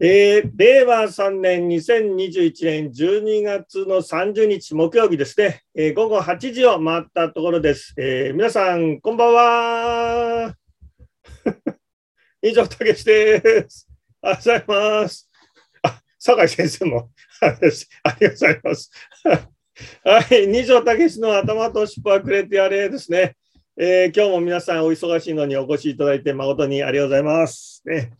えー、令和3年2021年12月の30日木曜日ですね、えー、午後8時を回ったところです。えー、皆さん、こんばんは。以上、たけしです。ありがとうございます。あ、酒井先生もありがとうございます。はい、二条たけしの頭と尻尾はくれてやれですね。えー、今日も皆さんお忙しいのにお越しいただいて誠にありがとうございます。ね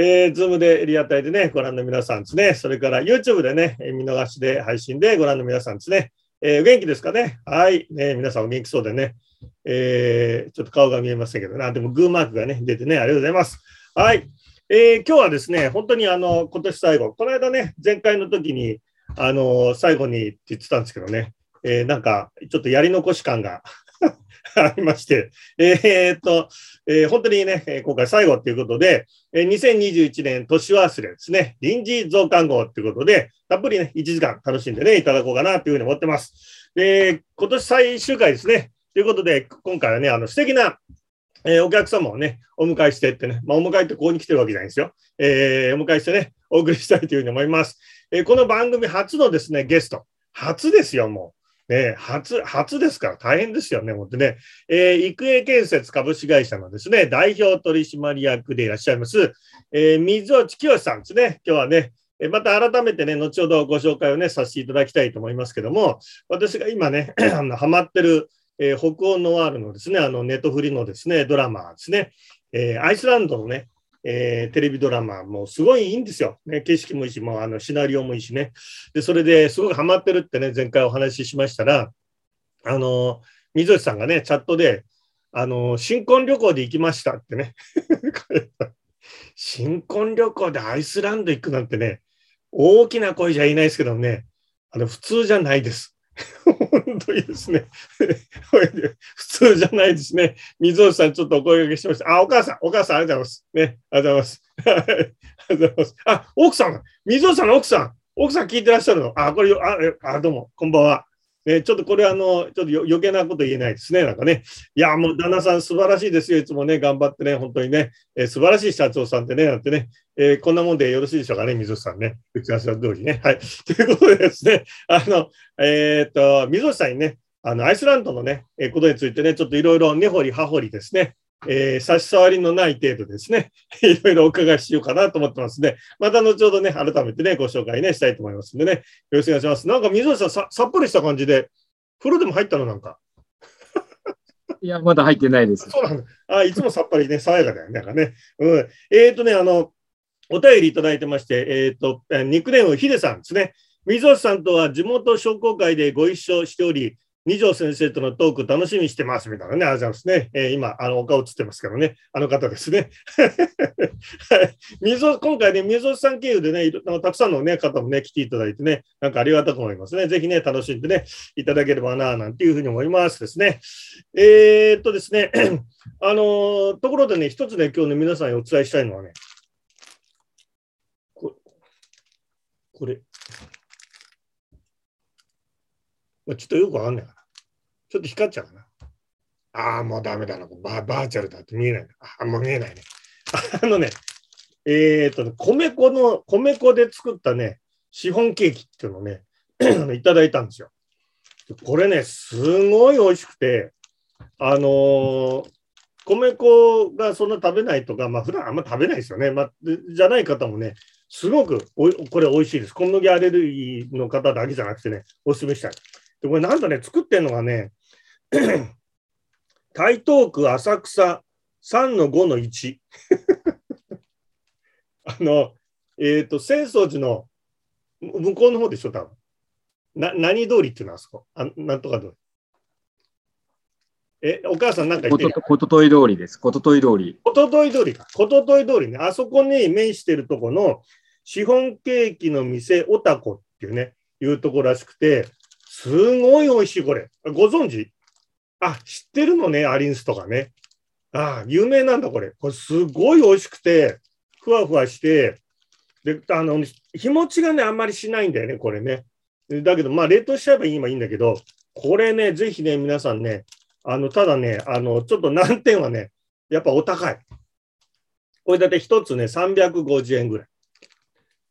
えー、ズームでリアタイでね、ご覧の皆さんですね、それから YouTube でね、見逃しで配信でご覧の皆さんですね、えー、元気ですかね？はい、ね、皆さんお元気そうでね、えー、ちょっと顔が見えませんけどな、でもグーマークがね、出てね、ありがとうございます。はい、えー、今日はですね、本当にあの、今年最後、この間ね、前回の時に、あの、最後にって言ってたんですけどね、えー、なんか、ちょっとやり残し感が ありまして、えー、っと、えー、本当にね、今回最後ということで、2021年年忘れですね、臨時増刊号ということで、たっぷりね、1時間楽しんでね、いただこうかなというふうに思ってます。で、今年最終回ですね。ということで、今回はね、あの素敵な、えー、お客様をね、お迎えしてってね、まあ、お迎えってここに来てるわけじゃないんですよ。えー、お迎えしてね、お送りしたいというふうに思います。えー、この番組初のですね、ゲスト、初ですよ、もう。ね、初、初ですから大変ですよね、本当ね。えー、育英建設株式会社のですね、代表取締役でいらっしゃいます、えー、水内清さんですね。今日はね、えまた改めてね、後ほどご紹介をね、させていただきたいと思いますけども、私が今ね、あのハマってる、えー、北欧ノワールのですね、あのネットフリのですね、ドラマですね、えー、アイスランドのね、えー、テレビドラマもすごいいいんですよ。ね、景色もいいし、もうあのシナリオもいいしね。で、それですごくハマってるってね、前回お話ししましたら、あの、水内さんがね、チャットで、あの、新婚旅行で行きましたってね。新婚旅行でアイスランド行くなんてね、大きな声じゃいないですけどね、あの、普通じゃないです。本当にですね。普通じゃないですね。水内さん、ちょっとお声掛けしました。あ、お母さん、お母さん、ありがとうございます。ね、ありがとうございます。ありがとうございます。あ、奥さん、水内さんの奥さん、奥さん聞いてらっしゃるの？あ、これ、あ、あどうも、こんばんは。ね、ちょっとこれあの、ちょっと余計なこと言えないですね。なんかね。いや、もう旦那さん素晴らしいですよ。いつもね、頑張ってね、本当にね、えー、素晴らしい社長さんってね、なんてね、えー、こんなもんでよろしいでしょうかね、水内さんね。打ち合わせ通りね。はい。ということでですね、あの、え、っと、水内さんにね、あの、アイスランドのね、え、ことについてね、ちょっといろいろ根掘り葉掘りですね、えー、差し障りのない程度ですね、いろいろお伺いしようかなと思ってますんで、また後ほどね、改めてね、ご紹介ね、したいと思いますんでね、よろしくお願いします。なんか水内さんさ、さっぱりした感じで、風呂でも入ったのなんか？いや、まだ入ってないです。そうなんだ。あいつもさっぱりね、爽やかだよね。なんかね。うん。えっ、ー、とね、あの、お便りいただいてまして、えっ、ー、と、ニックネームヒデさんですね。水内さんとは地元商工会でご一緒しており、二条先生とのトーク楽しみにしてますみたいなね、ありがとうござますね。えー、今、あの、お顔映ってますけどね、あの方ですね。はい。水今回ね、水尾さん経由でね、あのたくさんの、ね、方もね、来ていただいてね、なんかありがたく思いますね。ぜひね、楽しんでね、いただければな、なんていうふうに思いますですね。えー、っとですね、あの、ところでね、一つね、今日ね、皆さんにお伝えしたいのはね、これ、これちょっとよくわかんないかな。ちょっと光っちゃうかな。ああ、もうダメだな。バーチャルだって見えない。ああ、もう見えないね。あのね、えっ、とね、米粉の、米粉で作ったね、シフォンケーキっていうのをね、いただいたんですよ。これね、すごい美味しくて、あのー、米粉がそんな食べないとか、まあ普段あんま食べないですよね。まあ、じゃない方もね、すごくおこれ美味しいです。小麦アレルギーの方だけじゃなくてね、おすすめしたい。で、これなんとね、作ってるのがね、台東区浅草3の5の1。あの、えっ、ー、と、浅草寺の向こうの方でしょ、多分。な、何通りっていうのはあそこ？あなんとか通り。え、お母さんなんか言ってることとい通りです。こととい通り。こととい通りか。こととい通りね。あそこに面してるとこの、シフォンケーキの店、おたこっていうね、いうところらしくて、すごい美味しい、これ。ご存知？あ、知ってるのね、アリンスとかね。ああ有名なんだ、これ。これすごい美味しくて、ふわふわして、で、あの、日持ちがね、あんまりしないんだよね、これね。だけど、まあ、冷凍しちゃえば今いいんだけど、これね、ぜひね、皆さんね、あの、ただね、あの、ちょっと難点はね、やっぱお高い。これだって一つね、350円ぐらい。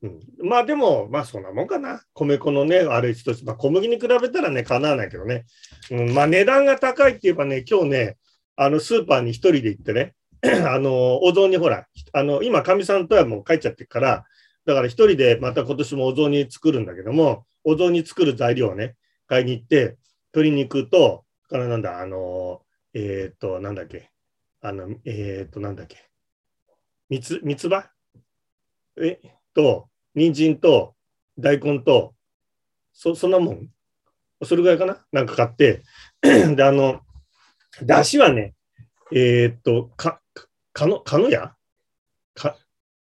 うん、まあでも、まあそんなもんかな。米粉のね、あれ一つ、まあ小麦に比べたらね、かなわないけどね。うん、まあ値段が高いって言えばね、今日ね、あのスーパーに一人で行ってね、あの、お雑煮ほら、あの、今、かみさんとはもう帰っちゃってるから、だから一人でまた今年もお雑煮作るんだけども、お雑煮作る材料をね、買いに行って、鶏肉と、からなんだ、あの、えっ、と、なんだっけ、あの、えっ、と、なんだっけ、みつ、三つ葉？え、と、人参と、大根と、そ、そんなもん。それぐらいかな？なんか買って、で、あの、だしはね、えっ、と、か、かの、かのや？か、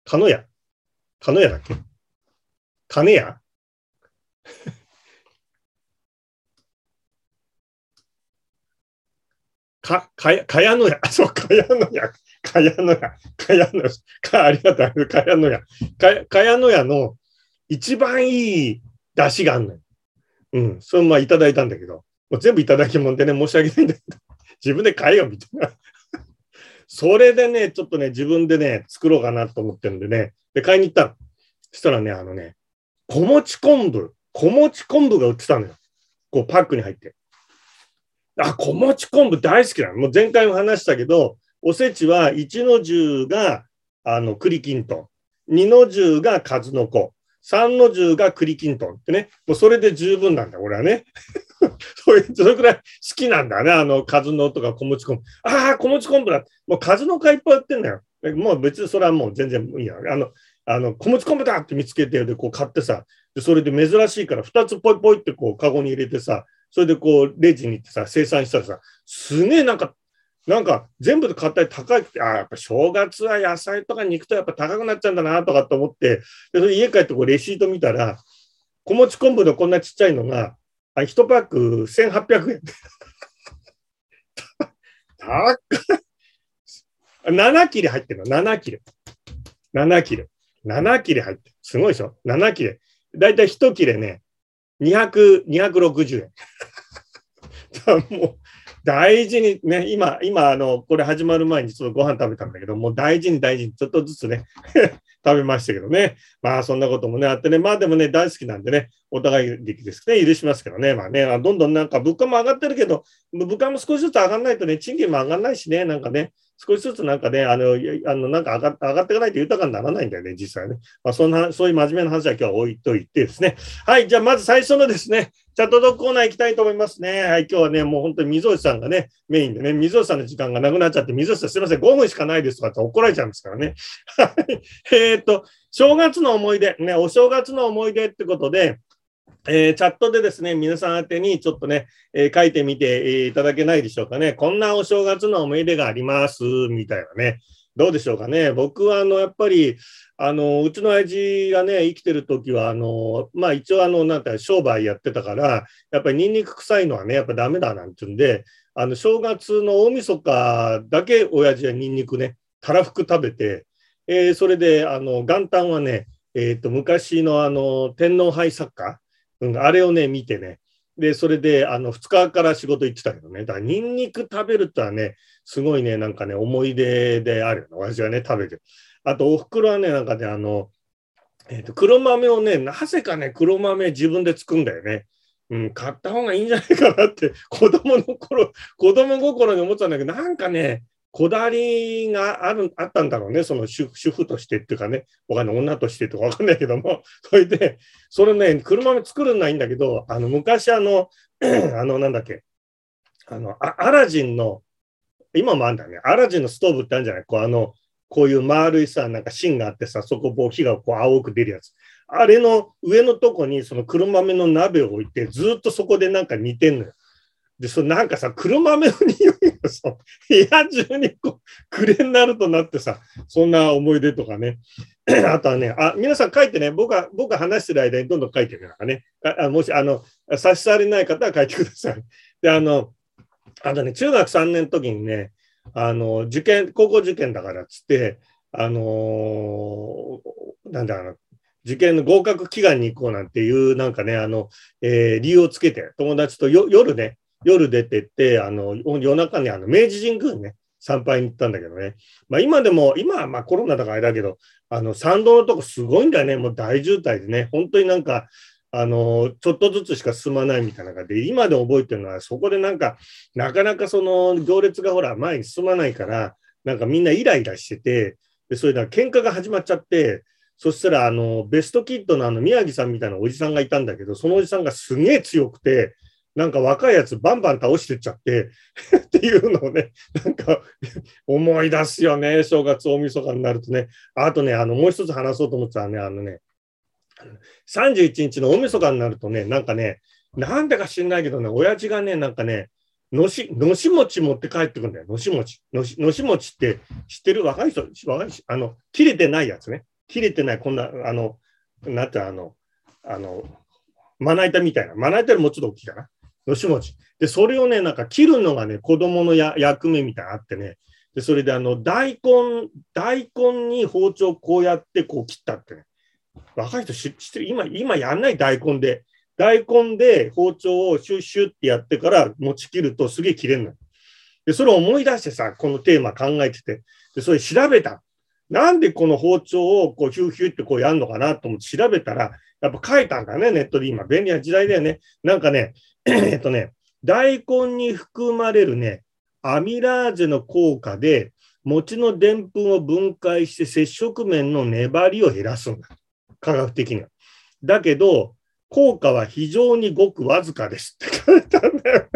かのや？かのやだっけ？かねや？か、かや、かやのや、あ、そう、かやのや、かやのや、かやのや、か、ありがとう、かやのや、か、かやのやの一番いい出汁があんのよ。うん、それまあいただいたんだけど、もう全部いただき物でね、申し訳ないんだけど、自分で買えよ、みたいな。それでね、ちょっとね、自分でね、作ろうかなと思ってるんでね、で、買いに行ったの。そしたらね、あのね、小餅昆布、小餅昆布が売ってたのよ。こう、パックに入って。あ、小餅昆布大好きなの。もう前回も話したけど、おせちは1の10が、あの、栗きんとん。2の10が数の子。3の10が栗きんとんってね。もうそれで十分なんだ、俺はね。それそれくらい好きなんだね。あの、数のとか小餅昆布。ああ、小餅昆布だ。もう数の子いっぱい売ってんだよ。もう別にそれはもう全然いいや。あの、あの、小餅昆布だって見つけて、で、こう買ってさ、でそれで珍しいから2つポイポイってこうカゴに入れてさ、それでこうレジに行ってさ、生産したらさ、すげえなんか、なんか全部で買ったり高くて、ああ、やっぱ正月は野菜とか肉とやっぱ高くなっちゃうんだなとかって思って、で、それ家帰ってこうレシート見たら、小餅昆布のこんなちっちゃいのが、あ1パック1800円。高い。7切れ入ってるの、7切れ。7切れ。7切れ入ってる。すごいでしょ ?7 切れ。だいたい1切れね、200、260円。もう、大事にね、今、今、あの、これ始まる前にちょっとご飯食べたんだけど、もう大事に大事にちょっとずつね、食べましたけどね。まあ、そんなこともね、あってね、まあでもね、大好きなんでね、お互い力ですね、許しますけどね、まあね、どんどんなんか物価も上がってるけど、物価も少しずつ上がらないとね、賃金も上がらないしね、なんかね、少しずつなんかね、あの、あのなんか上が上がっていかないと豊かにならないんだよね、実際ね。まあ、そんな、そういう真面目な話は今日は置いといてですね。はい、じゃあまず最初のですね、チャットドッグコーナー行きたいと思いますね。はい、今日はね、もう本当に溝内さんがね、メインでね、溝内さんの時間がなくなっちゃって、溝内さんすいません、5分しかないですとかって怒られちゃいますからね。はい。えっと、正月の思い出、ね、お正月の思い出ってことで、えー、チャットでですね、皆さん宛てにちょっとね、えー、書いてみて、いただけないでしょうかね。こんなお正月の思い出があります、みたいなね。どうでしょうかね。僕は、あの、やっぱり、あの、うちの親父がね、生きてる時は、あの、まあ一応、あの、なんか商売やってたから、やっぱりニンニク臭いのはね、やっぱダメだなんて言うんで、あの、正月の大晦日だけ親父はニンニクね、たらふく食べて、えー、それで、あの、元旦はね、えっ、と、昔のあの、天皇杯サッカー、うん、あれをね、見てね。で、それで、あの、2日から仕事行ってたけどね。だから、ニンニク食べるとはね、すごいね、なんかね、思い出であるよね。私はね、食べて。あと、お袋はね、なんかね、あの、えっ、ー、と、黒豆をね、なぜかね、黒豆自分で作るんだよね。うん、買った方がいいんじゃないかなって、子供の頃、子供心に思ってたんだけど、なんかね、こだわりがあるあったんだろうね、その主婦としてっていうかね、他の女としてとかわかんないけども、それで、それね、車も作るのはいいんだけど、あの昔あの、あの、なんだっけ、あの、アラジンの、今もあんだね、アラジンのストーブってあるんじゃない？こうあの、こういう丸いさ、なんか芯があってさ、そここう火がこう青く出るやつ。あれの上のとこにその黒豆の鍋を置いて、ずっとそこでなんか煮てんのよ。で、そなんかさ、黒豆の匂いがさ、部屋中にこう、くれになるとなってさ、そんな思い出とかね。あとはね、あ、皆さん書いてね、僕が、僕が話してる間にどんどん書いてるからね。あもし、あの、差し障りない方は書いてください。で、あの、あとね、中学3年の時にね、あの、受験、高校受験だからっつって、あのー、なんだろう受験の合格祈願に行こうなんていう、なんかね、あの、えー、理由をつけて、友達とよ夜ね、夜出てって、あの、夜中にあの、明治神宮にね、参拝に行ったんだけどね。まあ今でも、今はまあコロナだからあれだけど、あの、参道のとこすごいんだよね。もう大渋滞でね。本当になんか、あの、ちょっとずつしか進まないみたいな感じで、今で覚えてるのは、そこでなんか、なかなかその行列がほら、前に進まないから、なんかみんなイライラしてて、で、それだ喧嘩が始まっちゃって、そしたら、あの、ベストキッドのあの、宮城さんみたいなおじさんがいたんだけど、そのおじさんがすげえ強くて、なんか若いやつバンバン倒してっちゃって っていうのをね、なんか思い出すよね、正月大晦日になるとね。あとね、あの、もう一つ話そうと思ってたね、あのね、31日の大晦日になるとね、なんかね、なんでか知んないけどね、親父がね、なんかね、のし、のし餅持って帰ってくるんだよ。のし餅。のし、のし餅って知ってる？若い人、若い人、あの、切れてないやつね。切れてない、こんな、あの、なんてあの、あの、まな板みたいな。まな板よりもちょっと大きいかな。のし餅。で、それをね、なんか切るのがね、子供のや役目みたいなあってね。で、それであの、大根、大根に包丁こうやってこう切ったってね。若い人知ってる？今、今やんない？大根で。大根で包丁をシュッシュってやってから持ち切るとすげえ切れるの。で、それを思い出してさ、このテーマ考えてて、で、それ調べた。なんでこの包丁をこうヒューヒューってこうやるのかなと思って調べたら、やっぱ書いたんだね、ネットで今。便利な時代だよね。なんかね、えっとね、大根に含まれるね、アミラーゼの効果で、餅のでんぷんを分解して接触面の粘りを減らすんだ。科学的には。だけど、効果は非常にごくわずかですって書いてあるんだよね。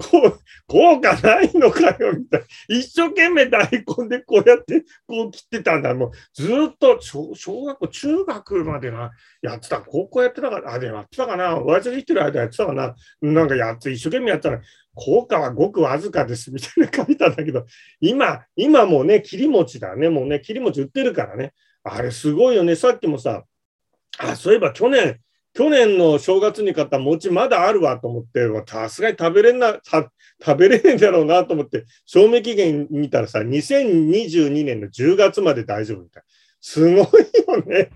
効果ないのかよみたいな。一生懸命大根でこうやってこう切ってたんだ。もうずっと小小学校、中学までな、やってた。高校やってたかな。あ、でやってたかな。親父が生きてる間やってたかな。なんかやって、一生懸命やったら、効果はごくわずかですみたいな書いたんだけど、今、今もうね、切り餅だね。もうね、切り餅売ってるからね。あれすごいよね。さっきもさ、あ、そういえば去年、去年の正月に買った餅まだあるわと思って、さすがに食べれんな、食食べれねえんだろうなと思って、賞味期限見たらさ、2022年の10月まで大丈夫みたい。すごいよね。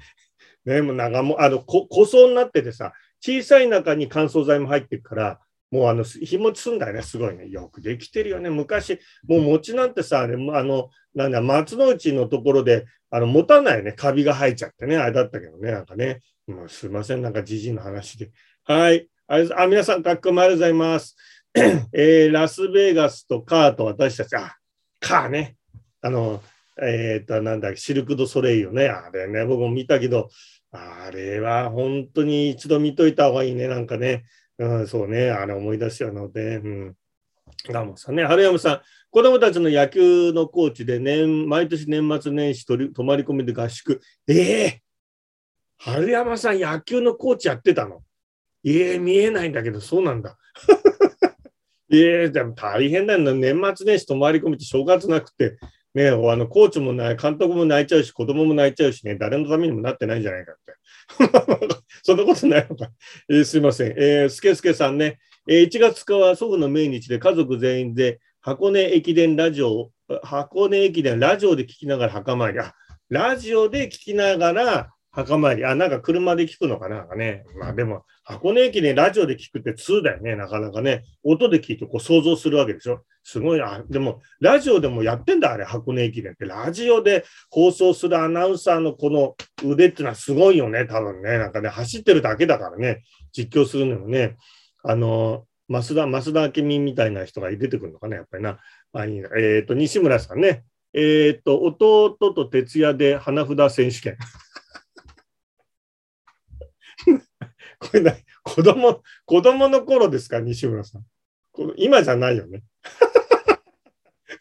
ね、もう長も、あの、こ、個装になっててさ、小さい中に乾燥剤も入ってるから、もうあの、日持ちすんだよね。すごいね。よくできてるよね。昔、もう餅なんてさ、あの、なんだ、松の内のところで、あの、持たないね。カビが生えちゃってね。あれだったけどね。なんかね。すいません。なんかじじいの話で。はい。あ皆さん、かっこありがとうございます。えー、ラスベガスとカーと私たち、あ、カーね。あの、えっ、ー、と、なんだシルク・ド・ソレイユね。あれね、僕も見たけど、あれは本当に一度見といた方がいいね。なんかね。うん、そうね。あれ思い出しちゃうので。うん。ガモさんね。春山さん、子供たちの野球のコーチで年、毎年年末年始取り泊まり込みで合宿。ええー、春山さん、野球のコーチやってたの？ええー、見えないんだけど、そうなんだ。ええでも大変だよ。年末年始泊まり込みって正月なくて、ね、あのコーチもない、監督も泣いちゃうし、子供も泣いちゃうしね、誰のためにもなってないんじゃないかって。そんなことないのか。えー、すいません。え、すけすけさんね、えー、1月2日は祖父の命日で家族全員で箱根駅伝ラジオ、箱根駅伝ラジオで聞きながら墓参り。あ、ラジオで聞きながら墓参り。あ、なんか車で聞くのかななんかね。まあでも、箱根駅伝ラジオで聞くって2だよね。なかなかね。音で聞いてこう想像するわけでしょ。すごいな。でも、ラジオでもやってんだ、あれ、箱根駅伝って。ラジオで放送するアナウンサーのこの腕っていうのはすごいよね。多分ね。なんかね、走ってるだけだからね。実況するのもね。あの、増田、増田明美みたいな人が出てくるのかな、やっぱりな。まあいいな。えっ、ー、と、西村さんね。えっ、ー、と、弟と徹夜で花札選手権。これな、子供、子供の頃ですか、西村さん。今じゃないよね。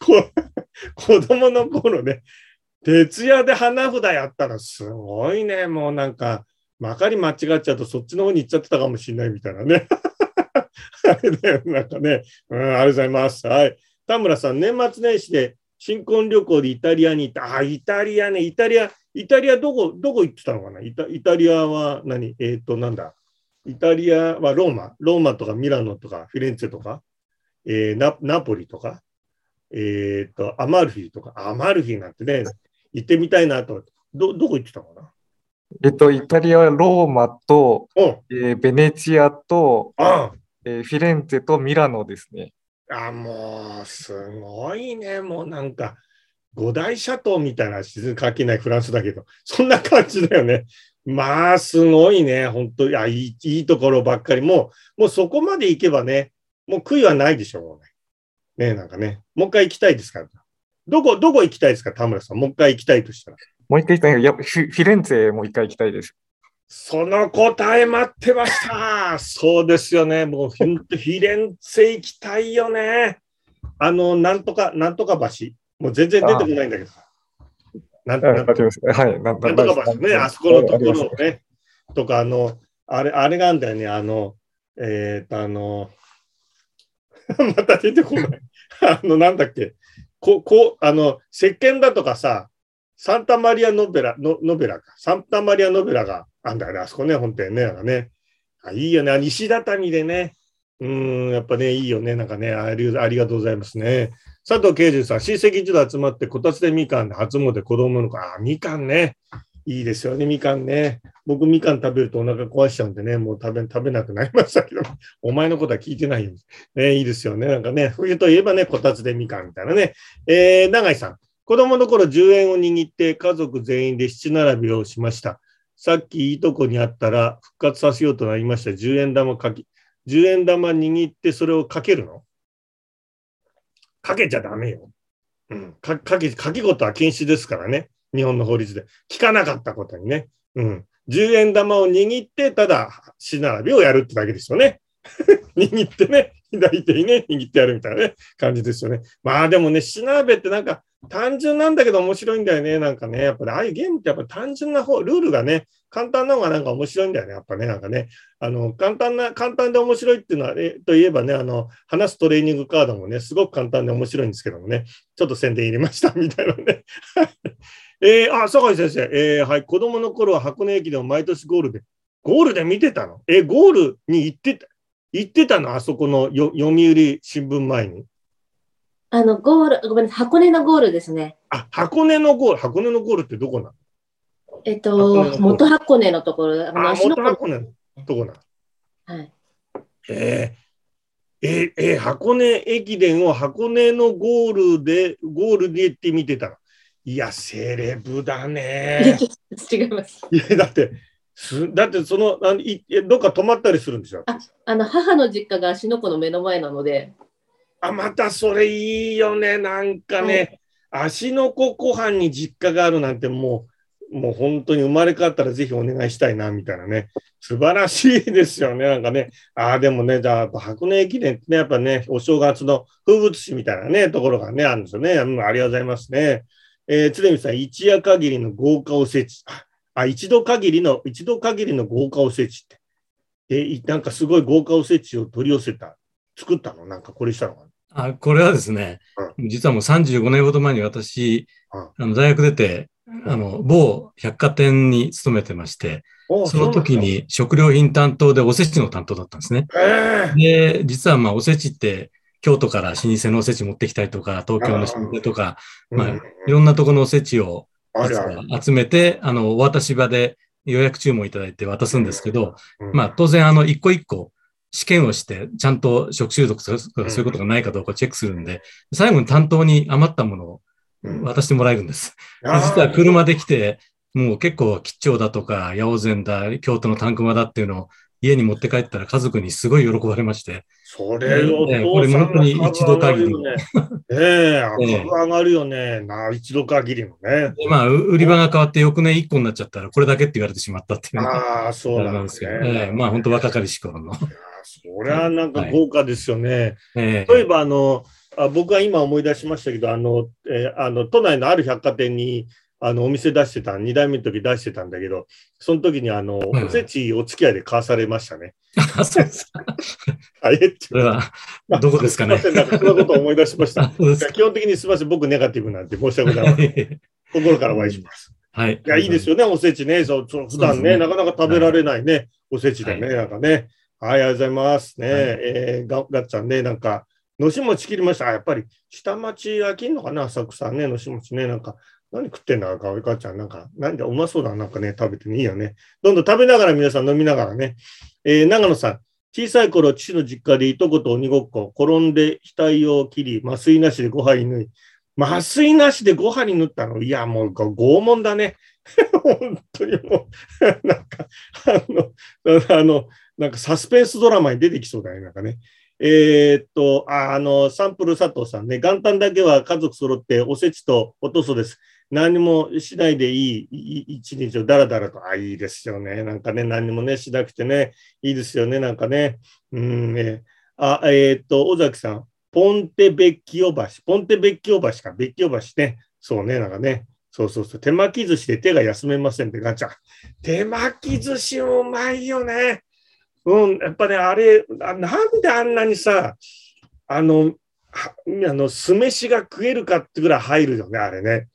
子供の頃ね、徹夜で花札やったらすごいね、もうなんか、まかり間違っちゃうとそっちの方に行っちゃってたかもしれないみたいなね。あれだよ、なんかね、うん、ありがとうございます。はい。田村さん、年末年始で新婚旅行でイタリアに行った。あ、イタリアね、イタリア、イタリアどこ、どこ行ってたのかな？イタイタリアは何？えっ、ー、と、なんだ？イタリアはローマ、ローマとかミラノとかフィレンツェとか、えー、ナナポリとか、えっ、ー、と、アマルフィとか、アマルフィなんてね、行ってみたいなと。ど、どこ行ってたのかな？えっと、イタリアはローマと、えー、ベネチアと、えー、フィレンツェとミラノですね。あ、もう、すごいね。もうなんか、五大シャトーみたいな静かけないフランスだけど、そんな感じだよね。まあ、すごいね。本当いやいい、いいところばっかり。もう、もうそこまで行けばね、もう悔いはないでしょうもうね。ねなんかね。もう一回行きたいですかどこ、どこ行きたいですか？田村さん。もう一回行きたいとしたら。もう一回行きたい。いや、フィフィレンツェもう一回行きたいです。その答え待ってました。そうですよね。もうフィレンツェ行きたいよね。あの、なんとか、なんとか橋。もう全然出てこないんだけど。なんなんか橋ね。あそこのところをね。とか、あの、あれ、あれがあるんだよね。あの、えっ、と、あの、また出てこない。あの、なんだっけ？こう、こう、あの、石鹸だとかさ、サンタマリアノベラ、ノノベラか。サンタマリアノベラがあんだよね。あそこね、本店ね。なんかね。あいいよね。あ西畳でね。うーん、やっぱね、いいよね。なんかね、ありありがとうございますね。佐藤慶二さん、親戚一同集まって、こたつでみかんで初詣子供の子。あ、みかんね。いいですよね、みかんね。僕、みかん食べるとお腹壊しちゃうんでね、もう食べ食べなくなりましたけど、お前のことは聞いてないよ。ね、いいですよね。なんかね、冬といえばね、こたつでみかんみたいなね。えー、永井さん、子供の頃10円を握って家族全員で七並びをしました。さっきいいとこにあったら復活させようとなりました。10円玉かき、10円玉握ってそれをかけるの？かけちゃダメよ。うん。か、かけ、かけことは禁止ですからね。日本の法律で。聞かなかったことにね。うん。10円玉を握って、ただ、死並びをやるってだけですよね。握ってね、左手にね、握ってやるみたいなね、感じですよね。まあでもね、死並べってなんか単純なんだけど面白いんだよね。なんかね、やっぱりああいうゲームってやっぱ単純な方、ルールがね、簡単な方がなんか面白いんだよね。やっぱね、なんかね、あの、簡単な、簡単で面白いっていうのは、えといえばね、あの、話すトレーニングカードもね、すごく簡単で面白いんですけどもね、ちょっと宣伝入れましたみたいなね。えー、あ、坂井先生、えー、はい、子供の頃は箱根駅伝を毎年ゴールで、ゴールで見てたの？え、ゴールに行ってた、行ってたの？あそこのよ読売新聞前に？あの、ゴール、ごめんなさい、箱根のゴールですね。あ、箱根のゴール、箱根のゴールってどこなの？えっと、元箱根のところ、あの元箱根のどこなの？はい。えー、えーえー箱根駅伝を箱根のゴールで、ゴールで行って見てたの？いや、セレブだね。違います。いや、だって、すだってその、あのいえどっか泊まったりするんでしょ？ああの、母の実家が芦ノ湖の目の前なので、あ、またそれいいよね。なんかね、芦ノ湖湖畔に実家があるなんてもう、もう本当に生まれ変わったらぜひお願いしたいな、みたいなね。素晴らしいですよね。なんかね。ああ、でもね、じゃあ、やっぱ箱根駅伝ってね、やっぱね、お正月の風物詩みたいなね、ところがね、あるんですよね。うん、ありがとうございますね。えー、常見さん、一夜限りの豪華おせち。ああ、一度限りの、一度限りの豪華おせちって。えーいなんかすごい豪華おせちを取り寄せた。作ったの？なんかこれしたのかな？あ、これはですね、実はもう35年ほど前に私、うんあの大学出て、あの、某百貨店に勤めてまして、おその時。に食料品担当でおせちの担当だったんですね。えで、実はまあおせちって、京都から老舗のおせち持ってきたりとか、東京の老舗とか、まあいろんなところのおせちを実あるある。は集めて、あの、お渡し場で予約注文いただいて渡すんですけど、うん。まあ当然あの、一個一個試験をして、ちゃんと食中毒とかそういうことがないかどうかチェックするんで、最後に担当に余ったものをうん。渡してもらえるんです。実は車で来て、もう結構吉兆だとか、八百善だ、京都のタンクマだっていうのを家に持って帰ったら家族にすごい喜ばれまして、それを、ねこれ本当に一度限りの株上がるよね。え上が るよね。な、一度限りのね。でまあ、う売り場が変わって翌年1個になっちゃったら、これだけって言われてしまったっていうねああ、そうなんんですすけど、ええまあ本当若かりし頃の。それはなんか豪華ですよね。ええ例えば、あの、あ僕は今思い出しましたけど、あの、えーあの、都内のある百貨店に、あの、お店出してた、2代目の時出してたんだけど、その時に、あの、はいおせちお付き合いで買わされましたね。あそうですか。あえってそれは、どこですかねすいません、なんかそんなことを思い出しました 基本的にすみません、僕ネガティブなんで申し訳ございません。心からお会いします。はい。いや、いいですよね、おせちね。そう、普段ねなかなか食べられないね、おせちでね、はなんかね。はい、ありがとうございます。ね、はいえーが、がっちゃんね、なんか、のし餅切りました。あやっぱり、下町飽きんのかな、浅草ね、のし餅ね、なんか、何食ってんだか、がっちゃん、なんか、なんでうまそうだ、なんかね、食べてね、いいよね。どんどん食べながら皆さん飲みながらね。えー長野さん、小さい頃、父の実家でいとこと鬼ごっこ、転んで額を切り、麻酔なしで5針縫い。麻酔なしで5針縫ったの？いや、もう拷問だね。本当にもう、なんか、あの、あの、なんかサスペンスドラマに出てきそうだね、なんかね。えーっと、ああの、サンプル佐藤さんね、元旦だけは家族揃っておせちとおとそです。何もしないでいい一日をだらだらと、あ、いいですよね。なんかね、何もね、しなくてね、いいですよね、なんかね。うん、ね。あ、えーっと、尾崎さん、ポンテベッキオ橋、ポンテベッキオ橋か、ベッキオ橋ね。そうね、なんかね。そうそうそう、手巻き寿司で手が休めませんってガチャ。手巻き寿司もうまいよね。うん、やっぱね、あれ、なんであんなにさ、あの、あの酢飯が食えるかってぐらい入るよね、あれね。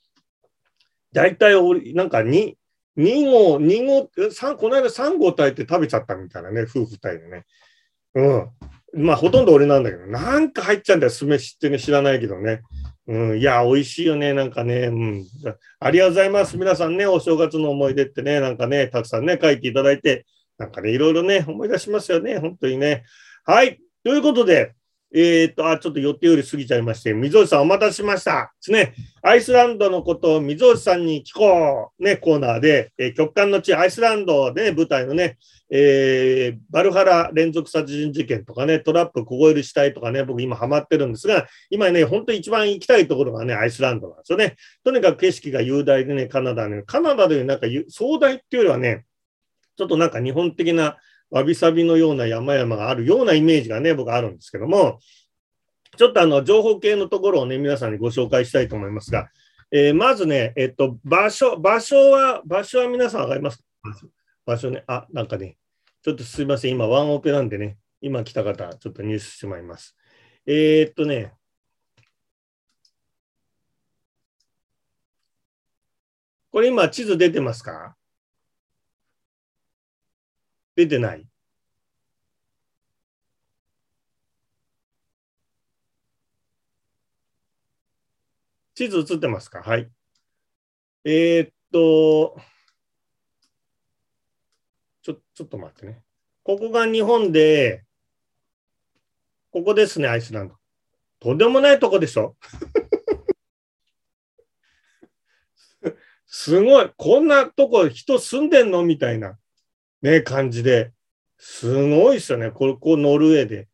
大体俺、なんか2、2号、2号、この間3号炊いて食べちゃったみたいなね、夫婦二人でね。うん。まあ、ほとんど俺なんだけど、なんか入っちゃうんだよ、酢飯ってね、知らないけどね。うん、いや、美味しいよね、なんかね。うん。ありがとうございます。皆さんね、お正月の思い出ってね、なんかね、たくさんね、書いていただいて、なんかね、いろいろね、思い出しますよね、本当にね。はい。ということで、えーっと、あ、ちょっと予定より過ぎちゃいまして、溝内さんお待たせしました。ですね。アイスランドのことを溝内さんに聞こう、ね、コーナーで、えー極寒の地、アイスランドで、ね、舞台のね、えーバルハラ連続殺人事件とかね、トラップ凍える死体とかね、僕今ハマってるんですが、今ね、本当一番行きたいところがね、アイスランドなんですよね。とにかく景色が雄大でね、カナダね、カナダでなんか壮大っていうよりはね、ちょっとなんか日本的なわびさびのような山々があるようなイメージがね、僕あるんですけども、ちょっとあの情報系のところをね、皆さんにご紹介したいと思いますが、えーまずね、えっと、場所、場所は、場所は皆さんわかりますか？場所ね、あ、なんかね、ちょっとすいません、今ワンオペなんでね、今来た方、ちょっと入手してしまいます。えーっとね、これ今地図出てますか？出てない地図映ってますか？はい。えーっと、ちょ、ちょっと待ってね。ここが日本で、ここですね、アイスランド。とんでもないとこでしょ？すごい。こんなとこ人住んでんの？みたいな、ね、感じで。すごいですよね。こ、こノルウェーで。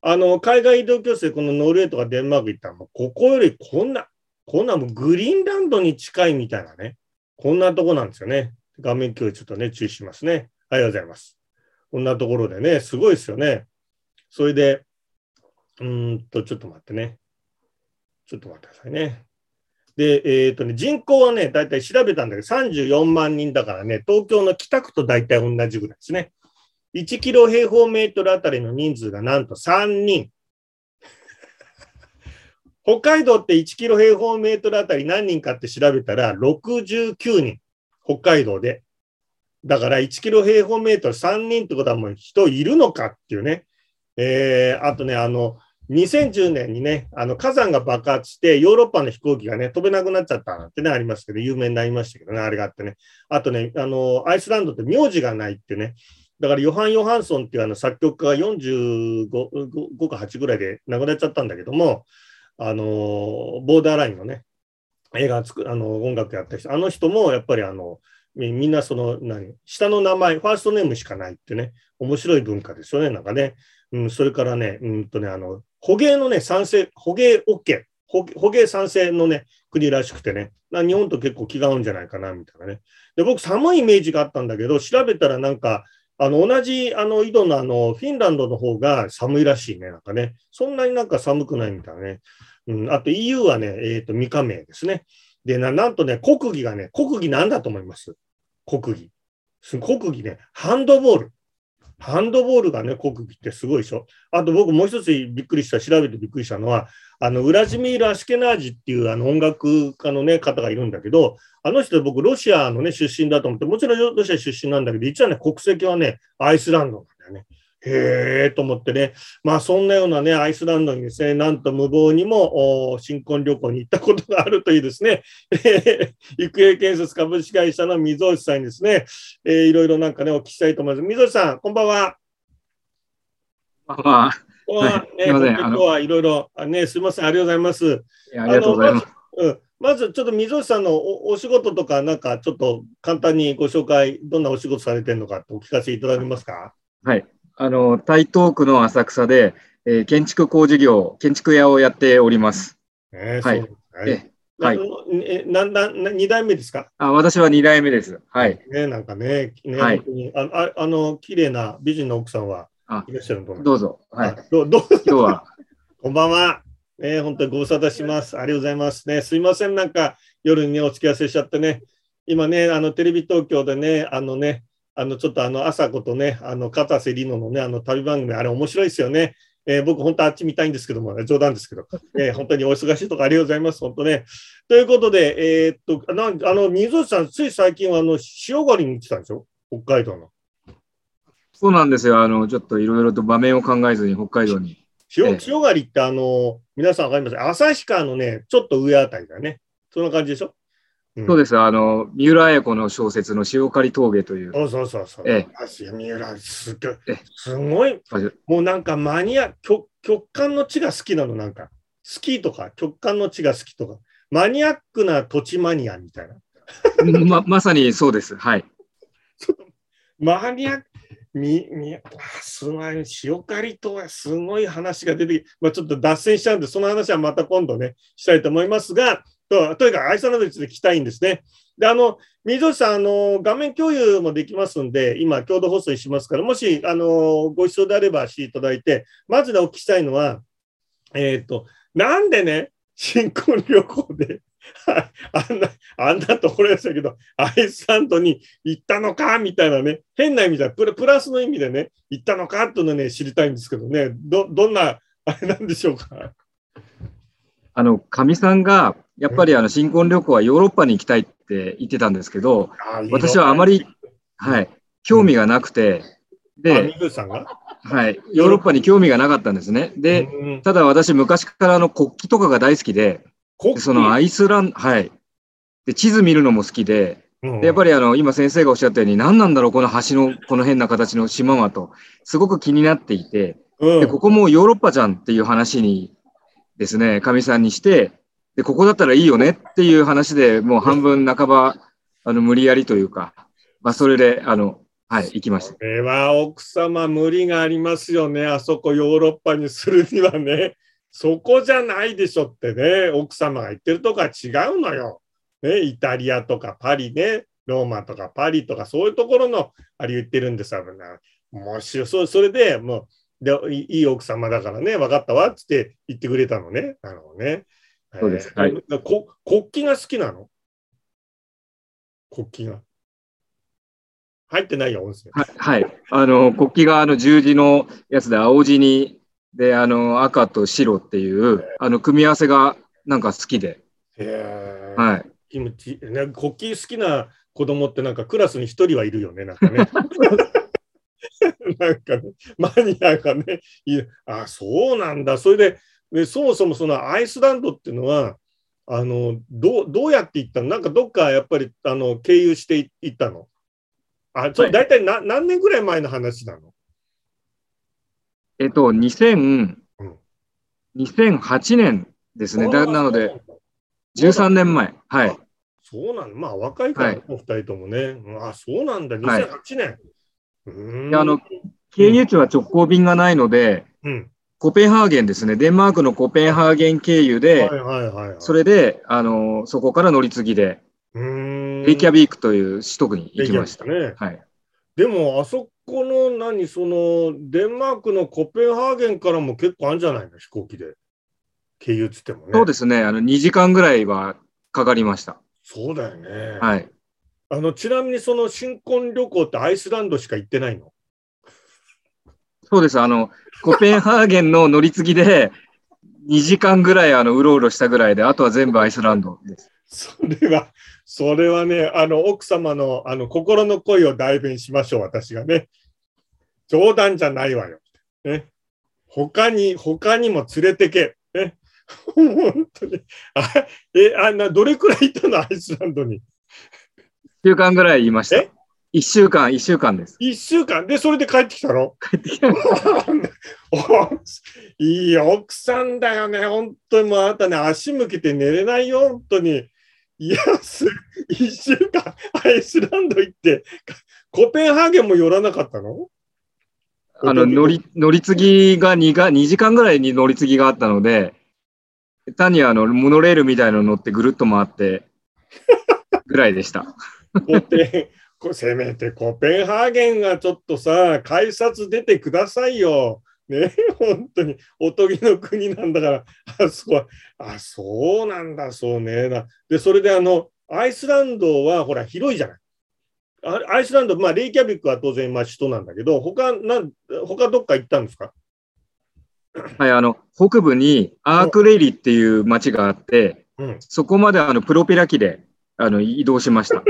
あの、海外移動教室でこのノルウェーとかデンマーク行ったら、もうここよりこんな、こんなもうグリーンランドに近いみたいなね。こんなとこなんですよね。画面共有ちょっとね、注意しますね。ありがとうございます。こんなところでね、すごいですよね。それで、うんと、ちょっと待ってね。ちょっと待ってくださいね。で、えっ、とね、人口はね、だいたい調べたんだけど、34万人だからね、東京の北区と大体同じぐらいですね。1キロ平方メートルあたりの人数がなんと3人。北海道って1キロ平方メートルあたり何人かって調べたら69人。北海道で。だから1キロ平方メートル3人ってことはもう人いるのかっていうね。えー、あとね、あの、2010年にね、あの火山が爆発して、ヨーロッパの飛行機がね、飛べなくなっちゃったなんてね、ありますけど、有名になりましたけどね、あれがあってね。あとね、あの、アイスランドって名字がないってね、だからヨハン・ヨハンソンっていうあの作曲家が45 5か8ぐらいで亡くなっちゃったんだけども、あの、ボーダーラインのね、映画作る、あの、音楽やった人、あの人もやっぱりあの、みんなその、何、下の名前、ファーストネームしかないってね、面白い文化ですよね、なんかね。うん、それからね、うんとね、あの、捕鯨のね、賛成、捕鯨 OK、捕捕鯨賛成のね、国らしくてね、日本と結構気が合うんじゃないかな、みたいなね。で、僕、寒いイメージがあったんだけど、調べたらなんか、あの、同じ、あの、緯度のあの、フィンランドの方が寒いらしいね、なんかね。そんなになんか寒くないみたいなね。うん、あと EU はね、えっ、と、未加盟ですね。でな、なんとね、国技がね、国技なんだと思います国技。国技ね、ハンドボール。ハンドボールがね、国技ってすごいでしょ。あと僕もう一つびっくりした、調べてびっくりしたのは、あの、ウラジミール・アシケナージっていうあの音楽家のね、方がいるんだけど、あの人僕、ロシアのね、出身だと思って、もちろんロシア出身なんだけど、実はね、国籍はね、アイスランドなんだよね。へえと思ってね、まあそんなようなね、アイスランドにですね、なんと無謀にもお新婚旅行に行ったことがあるというですね、えー育英建設株式会社の溝内さんにですね、えーいろいろなんかね、お聞きしたいと思います。溝内さん、こんばんは。まあ、わね、すいません本当に今日はいろいろ、あね、すみません、ありがとうございます。ありがとうございます。うん、まずちょっと溝内さんのおお仕事とか、なんかちょっと簡単にご紹介、どんなお仕事されてるのかお聞かせいただけますか？はい。あの、台東区の浅草で、えー建築工事業、建築屋をやっております。ね、はいそうですね。えはいなえなんだな二代目ですか？あ私は2代目です。はい。ね、なんかね、ね、はいあああの綺麗な美人の奥さんはあいらっしゃると思。どうぞ。はい。あどうどう？今日は、こんばんは。ね、本当にご無沙汰します。ありがとうございます。ね、すいません、なんか夜にね、お付き合わせしちゃってね。今ね、あのテレビ東京でね、あのね、あのちょっとあの朝子とね、あの片瀬里乃のね、あの旅番組、あれ面白いですよね。えー僕、本当あっち見たいんですけども、冗談ですけど、えー本当にお忙しいとこありがとうございます、本当ね。ということで、えーっと、なんあの、水内さん、つい最近はあの塩狩りに行ってたんでしょ？北海道の。そうなんですよ。あの、ちょっといろいろと場面を考えずに北海道に。塩ええ塩狩りって、あの、皆さんわかります？旭川のね、ちょっと上あたりだね。そんな感じでしょ？そうです。あの、三浦綾子の小説の塩刈峠という。そうそうそうそう。ええあ三浦すごいええ。すごいあ。もうなんかマニア、極極寒の地が好きなの、なんか。スキーとか、極寒の地が好きとか。マニアックな土地マニアみたいな。ま、まさにそうです。はい。マニアック、み、み、あすごい、塩刈りとはすごい話が出てきまあちょっと脱線しちゃうんで、その話はまた今度ね、したいと思いますが、ととにかく愛さんなどについて聞きたいんですね。で、あの、水戸さん、あの、画面共有もできますんで、今、共同放送しますから、もし、あの、ご必要であればしていただいて、まずね、お聞きしたいのは、えっ、と、なんでね、新婚旅行で、あんな、あんなところでしたけど、アイスランドに行ったのかみたいなね、変な意味じゃプラ、スの意味でね、行ったのかっていうのね、知りたいんですけどね、ど、どんな、あれなんでしょうか。あの、かみさんが、やっぱりあの、新婚旅行はヨーロッパに行きたいって言ってたんですけど、私はあまり、はい、興味がなくて、で、はい、ヨーロッパに興味がなかったんですね。で、うん。ただ私昔からあの国旗とかが大好きで、そのアイスランド、はい。で、地図見るのも好きで、うん。でやっぱりあの、今先生がおっしゃったように、何なんだろう、この橋の、この変な形の島はと、すごく気になっていて、うん。で、ここもヨーロッパじゃんっていう話にですね、かみさんにして、で、ここだったらいいよねっていう話でもう半分半ば、あの、無理やりというか、まあ、それで、あの、はい、行きました。これは奥様無理がありますよね。あそこヨーロッパにするにはね。そこじゃないでしょってね。奥様が言ってるとこは違うのよ。ね、イタリアとかパリね。ローマとかパリとかそういうところのあれ言ってるんですよ。もしそそれでもうでいいい奥様だからね、分かったわっつって言ってくれたのね。なるほどね。そうですえーはいこ国旗が好きなの？国旗が。入ってないよ、温泉。はい、はい。あの、国旗があの十字のやつで青地に、で、あの、赤と白っていう、あの、組み合わせがなんか好きで、へーはい。キムチ、ね、国旗好きな子供ってなんかクラスに一人はいるよね、なんかね。なんかね、マニアがね、いるあ、そうなんだ。それで、でそもそもそのアイスランドっていうのは、あのどうどうやって行ったの？なんかどっかやっぱりあの経由してい行ったの？あ、それはい大体な、何年ぐらい前の話なの？えっと、2000うん、2008年ですね。だなので、13年前。はい。そうなんだ。まあ若いから、はいお二人ともね。うんあ、そうなんだ。はい2008年。うーんであの、経由地は直行便がないので、うん。コペンハーゲンですね。デンマークのコペンハーゲン経由で、はいはいはい、はい。それで、あの、そこから乗り継ぎで。レイキャビークという首都区に行きました。ね。はい。でも、あそこの何、その、デンマークのコペンハーゲンからも結構あるんじゃないの飛行機で。経由ってもね。そうですね。あの、2時間ぐらいはかかりました。そうだよね。はい。あの、ちなみにその新婚旅行ってアイスランドしか行ってないの？そうです。あの、コペンハーゲンの乗り継ぎで、2時間ぐらい、あの、うろうろしたぐらいで、あとは全部アイスランドです。それは、それはね、あの、奥様の、あの、心の声を代弁しましょう、私がね。冗談じゃないわよ。ね。他に、他にも連れてけ。ね。本当に。あ、え、あんな、どれくらい行ったの？アイスランドに。1週間ぐらいいましたえ？1週間、1週間です。一週間？で、それで帰ってきたの？帰ってきた おいい奥さんだよね。本当にもうあなたね、足向けて寝れないよ、本当に。いや、す、一週間、アイスランド行って、コペンハーゲンも寄らなかったの？あの、乗り、乗り継ぎが2が、2時間ぐらいに乗り継ぎがあったので、単にあの、モノレールみたいの乗ってぐるっと回って、ぐらいでした。コペン、こ せめてコペンハーゲンがちょっとさ、改札出てくださいよ。ね、本当に、おとぎの国なんだから、あ、そう、あ、そうなんだ、そうね。なで、それであの、アイスランドはほら、広いじゃない。あアイスランド、まあ、レイキャビックは当然、まあ、首都なんだけど、他、なん、他どっか行ったんですか？はい、あの、北部にアークレイリっていう町があって、うん。そこまであの、プロペラ機で、あの、移動しました。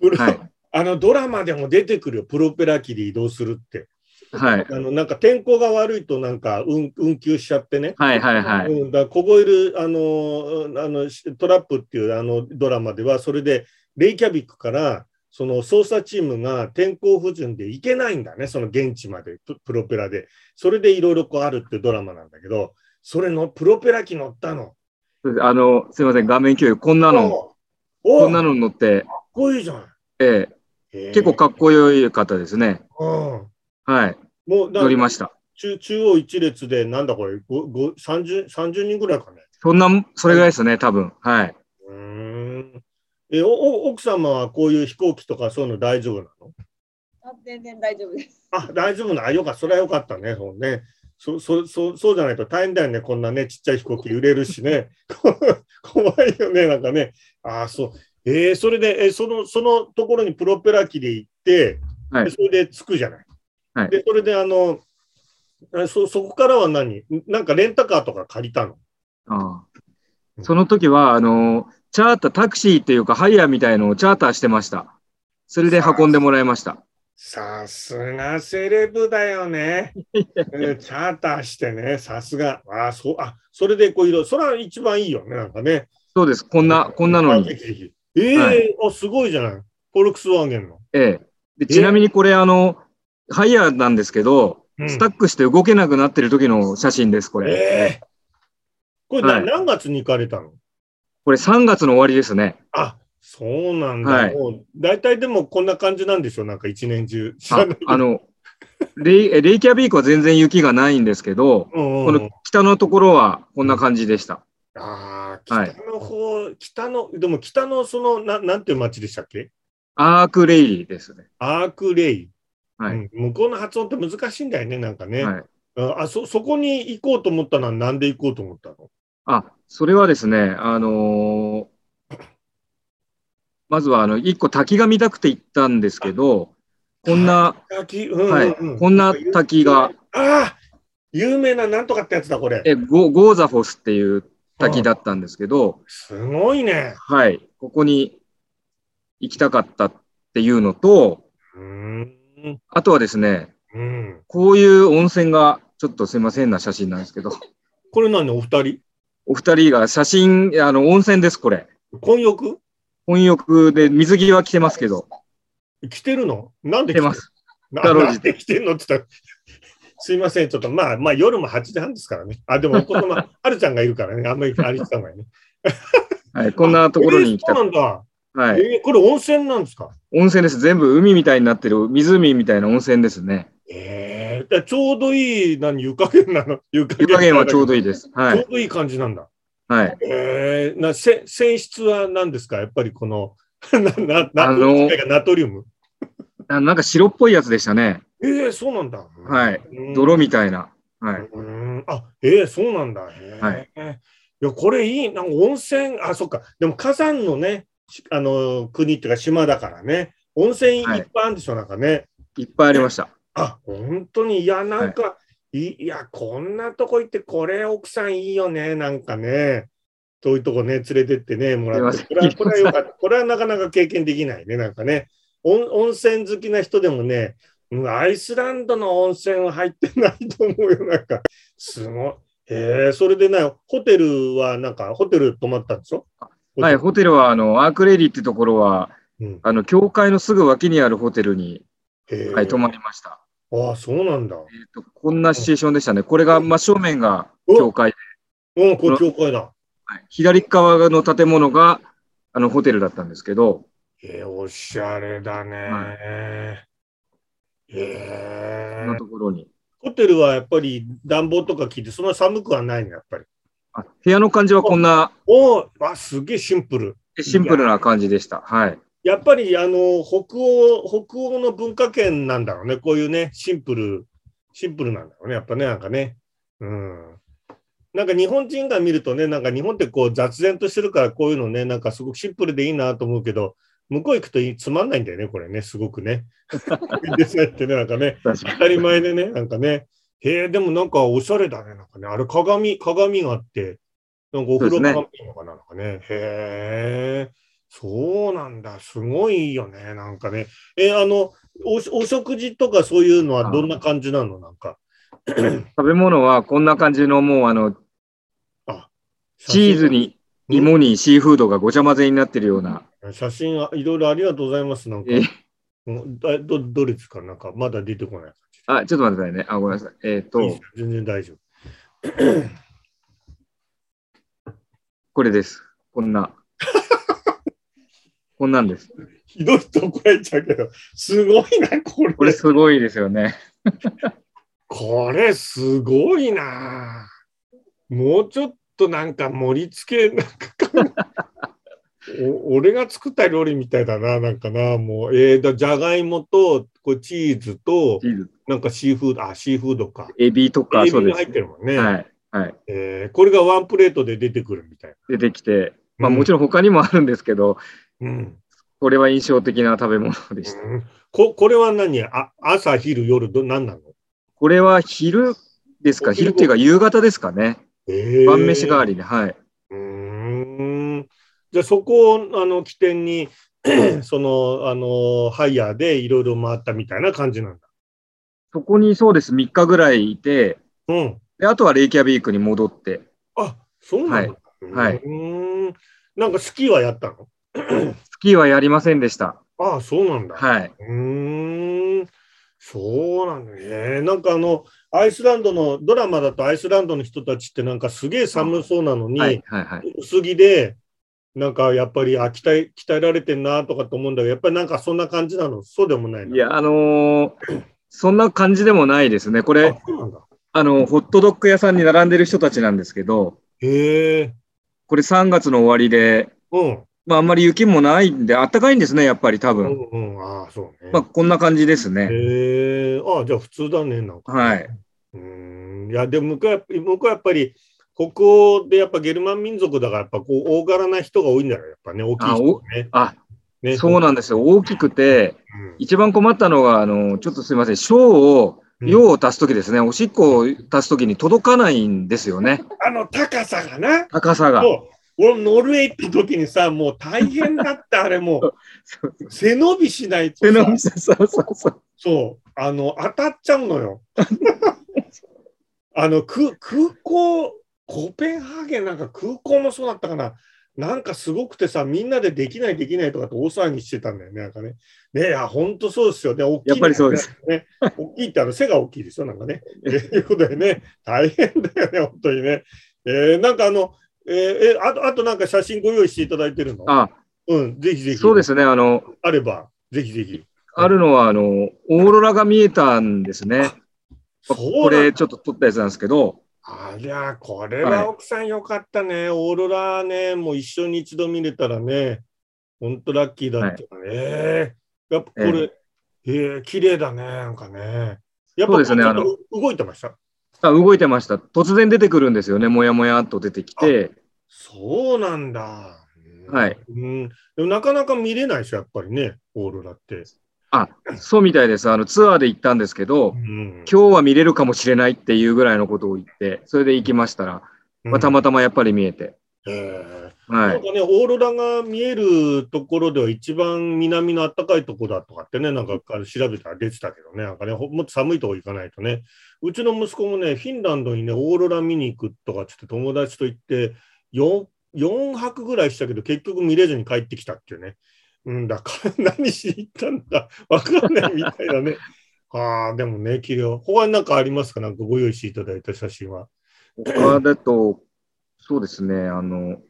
はい。あの、ドラマでも出てくるよ、プロペラ機で移動するって。はい。あの、なんか天候が悪いと、なんか運、運休しちゃってね。はい、はい、はい。うん、だ凍えるあのあのしトラップっていうあのドラマでは、それでレイキャビックからその捜査チームが天候不順で行けないんだね、その現地までププロペラで。それでいろいろこうあるっていうドラマなんだけど、それのプロペラ機乗ったの。あの、すいません、画面共有。こんなの、こんなの乗って、こいいじゃん。ええ結構かっこよい方ですね。うん。はい。もうだ乗りました。中中央一列で、なんだこれ、ごご 30, 30人ぐらいかね。そんな、それぐらいですね、多分。はい。うーんえおお奥様はこういう飛行機とかそういうの大丈夫なの？あ全然大丈夫です。あ、大丈夫な？あ、よかった。それはよかったね。そうね。そ、そ、そ、そうじゃないと大変だよね。こんなね、ちっちゃい飛行機揺れるしね。怖いよね。なんかね。あ、そう。えーそれで、えーその、そのところにプロペラ機で行って、はいでそれで着くじゃない。はいで、それで、あの、えそ、そこからは何？なんかレンタカーとか借りたの？ああその時は、あの、チャーター、タクシーっていうか、ハイヤーみたいのをチャーターしてました。それで運んでもらいました。さすがセレブだよね。うんチャーターしてね、さすが。あ、そう、あ、それでこういうの、それは一番いいよね、なんかね。そうです。こんな、こんなのに。ええはいあ、すごいじゃない。フォルクスワーゲンの。ええ。でちなみにこれ、あの、ハイヤーなんですけど、うんスタックして動けなくなってる時の写真です、これ。ええこれな、はい何月に行かれたの？これ3月の終わりですね。あ、そうなんだ。はいもう大体でもこんな感じなんでしょう、なんか一年中。ああの、レイえレイキャビークは全然雪がないんですけど、うんうんこの北のところはこんな感じでした。ああ、はい北の方、北の、でも北のその、ななんていう町でしたっけ？アークレイですね。アークレイ。はい。うん向こうの発音って難しいんだよね、なんかね。はい、ああそ、そこに行こうと思ったのはなんで行こうと思ったの？あ、それはですね、あのーまずはあの、一個滝が見たくて行ったんですけど、こんな、滝、うんうんうんはいこんな滝が。ああ有名ななんとかってやつだ、これ。えゴゴーザフォスっていう滝だったんですけど、すごいね。はい、ここに行きたかったっていうのと。あとはですね、うん。こういう温泉が、ちょっとすいませんな写真なんですけど、これ何お二人？お二人が写真、あの、温泉です、これ。混浴？混浴で水着は着てますけど、着てるの？なんで着てます。なんで着てんの？って言ったら、すいません、ちょっとまあ、まあ夜も8時半ですからね。あ、でも、このまま、はるちゃんがいるからね、あんまり歩いてた方がいいね。はい、こんなところに行きたなんだ。はい。えーこれ温泉なんですか？温泉です。全部海みたいになってる、湖みたいな温泉ですね。ええちょうどいい、何、湯加減なの？湯加湯加減はちょうどいい。です。はい。ちょうどいい感じなんだ。はい。ええな、せ、泉質は何ですか？やっぱりこの、な、な、な、ナトリウム？あなんか白っぽいやつでしたね。ええそうなんだ。はいうん泥みたいな。はい。うーんあ、ええそうなんだ。はいいや、これいい。なんか温泉、あ、そっか。でも火山のね、しあの、国っていうか島だからね、温泉いっぱいあるんでしょ、なんかね。いっぱいありました。あ、本当に、いや、なんか、い、いや、こんなとこ行って、これ奥さんいいよね、なんかね。そういうとこね、連れてってね、もらって。これは、これはよかった。これはなかなか経験できないね、なんかね。温温泉好きな人でもね、うんアイスランドの温泉は入ってないと思うよ、なんか。すごい。へえ、それでね、ホテルは、なんか、ホテル泊まったんでしょ？はい。ホテルは、あの、アークレイリーってところは、うんあの、教会のすぐ脇にあるホテルに、はい、泊まりました。ああ、そうなんだ。えーとこんなシチュエーションでしたね。これが真正面が教会で、うん、これ教会だ。はい左側の建物があのホテルだったんですけど、えー、おしゃれだね。はえーこんなところに。ホテルはやっぱり暖房とか効いて、そんな寒くはないの、やっぱり。あ部屋の感じはこんなおお、あ、すげえシンプル。シンプルな感じでした。はい。やっぱり、あの、北欧、北欧の文化圏なんだろうね。こういうね、シンプル、シンプルなんだろうね。やっぱね、なんかね。うん。なんか日本人が見るとね、なんか日本ってこう雑然としてるからこういうのね、なんかすごくシンプルでいいなと思うけど、向こう行くとつまんないんだよね、これね、すごくね。い いですねってね、なんかね、当たり前でね、なんかね。へえ、でもなんかおしゃれだね、なんかね。あれ鏡、鏡があって、なんかお風呂鏡のかな、なんかね。へえ、そうなんだ。すごいよね、なんかね。え、あの、おお食事とかそういうのはどんな感じなのなんか？食べ物はこんな感じのもうあのチーズに芋にシーフードがごちゃ混ぜになってるような。写真あいろいろありがとうございます。なんかえ、どどれですか？なんか、まだ出てこないあ、ちょっと待ってくださいね。あ、ごめんなさい。えっ、感じ。いいと全然大丈夫。これです。こんな。こんなんです。ひどいと怒られちゃうけど、すごいな、これ。これすごいですよね。これすごいな。もうちょっとなんか盛り付け、なんかお 俺が作った料理みたいだな、なんかな、もう、えー、だじゃがいもとこうチーズとなんかシーフード、あ、シーフードか。エビとか、エビが入。ってるもんね、はい。はい。えーこれがワンプレートで出てくるみたい出てきて、まあうんもちろん他にもあるんですけど、な。うんこれは印象的な食べ物でした。うんここれは何？あ朝、昼、夜、ど何なの、これは昼ですか？昼っていうか夕方ですかね。えー晩飯代わりで、はい。うーんじゃあそこをあの起点に そのあのハイヤーでいろいろ回ったみたいな感じなんだ。そこにそうです、3日ぐらいいて、うん。であとはレイキャビークに戻って、あそうなんだ。はいうーん。なんかスキーはやったの？スキーはやりませんでした。ああ、そうなんだ。はい。うーん。そうなんだね。なんかあの、アイスランドの、ドラマだとアイスランドの人たちってなんかすげえ寒そうなのに、はい、はい、はい。薄着で、なんかやっぱりあ鍛え鍛えられてんなとかと思うんだけど、やっぱりなんかそんな感じなの？そうでもないのいや、あのーそんな感じでもないですね。これ。あの、ホットドッグ屋さんに並んでる人たちなんですけど、へえ。これ3月の終わりで、うん。まあ、あんまり雪もないんで、あったかいんですね、やっぱり多う分。んうん。ああ、そうね。まあ、こんな感じですね。へえ。ああ、じゃあ普通だね、なんか。はい。うーん。いや、でも向こうは、向こうはやっぱり、北欧でやっぱゲルマン民族だから、やっぱこう、大柄な人が多いんだよ、やっぱね、大きい人ね。あ、ねそうなんですよ。大きくて、うん一番困ったのが、あの、ちょっとすいません、小を、うん用を足すときですね、おしっこを足すときに届かないんですよね。あの高さがな。高さが。俺、ノルウェー行った時にさ、もう大変だった、あれも う、背伸びしないと背さ伸びそうそうそう。そう、あの、当たっちゃうのよ。あの、く空港、コペンハーゲンなんか空港もそうだったかな。なんかすごくてさ、みんなでできないできないとかって大騒ぎしてたんだよね、なんかね。ねいや、本当そうですよね。大きい、やっぱりそうです。ね。大きいってあの背が大きいですよ、なんかね。ということでね、大変だよね、本当にね。えーなんかあの、えーえあと、あとなんか写真ご用意していただいてるの？あ、うん、ぜひぜひ。そうですね。あの、あれば、ぜひぜひ。あるのは、あの、オーロラが見えたんですね。これ、ちょっと撮ったやつなんですけど、ありゃ、これは奥さんよかったね。オーロラね、もう一生に一度見れたらね、本当ラッキーだったね。やっぱこれ、えー、綺麗だね、なんかね。やっぱ動いてました？あ動いてました。突然出てくるんですよね。もやもやっと出てきて。そうなんだ。うんはい。うん、でもなかなか見れないでしょ、やっぱりね、オーロラって。あ、そうみたいです。あの、ツアーで行ったんですけどう、ん、今日は見れるかもしれないっていうぐらいのことを言って、それで行きましたら、まあ、たまたまやっぱり見えて。えーはい。なんかね、オーロラが見えるところでは一番南の暖かいところだとかってね、なんかあの調べたら出てたけどね、なんかね、ほもっと寒いとこ行かないとね、うちの息子もね、フィンランドにね、オーロラ見に行くとかっつって友達と行って4、4泊ぐらいしたけど、結局見れずに帰ってきたっていうね。うんだから 何しに行ったんだ、わかんないみたいなね。ああ、でもね、綺麗。他になんかありますか？なんかご用意していただいた写真は。他だと、そうですね、あの、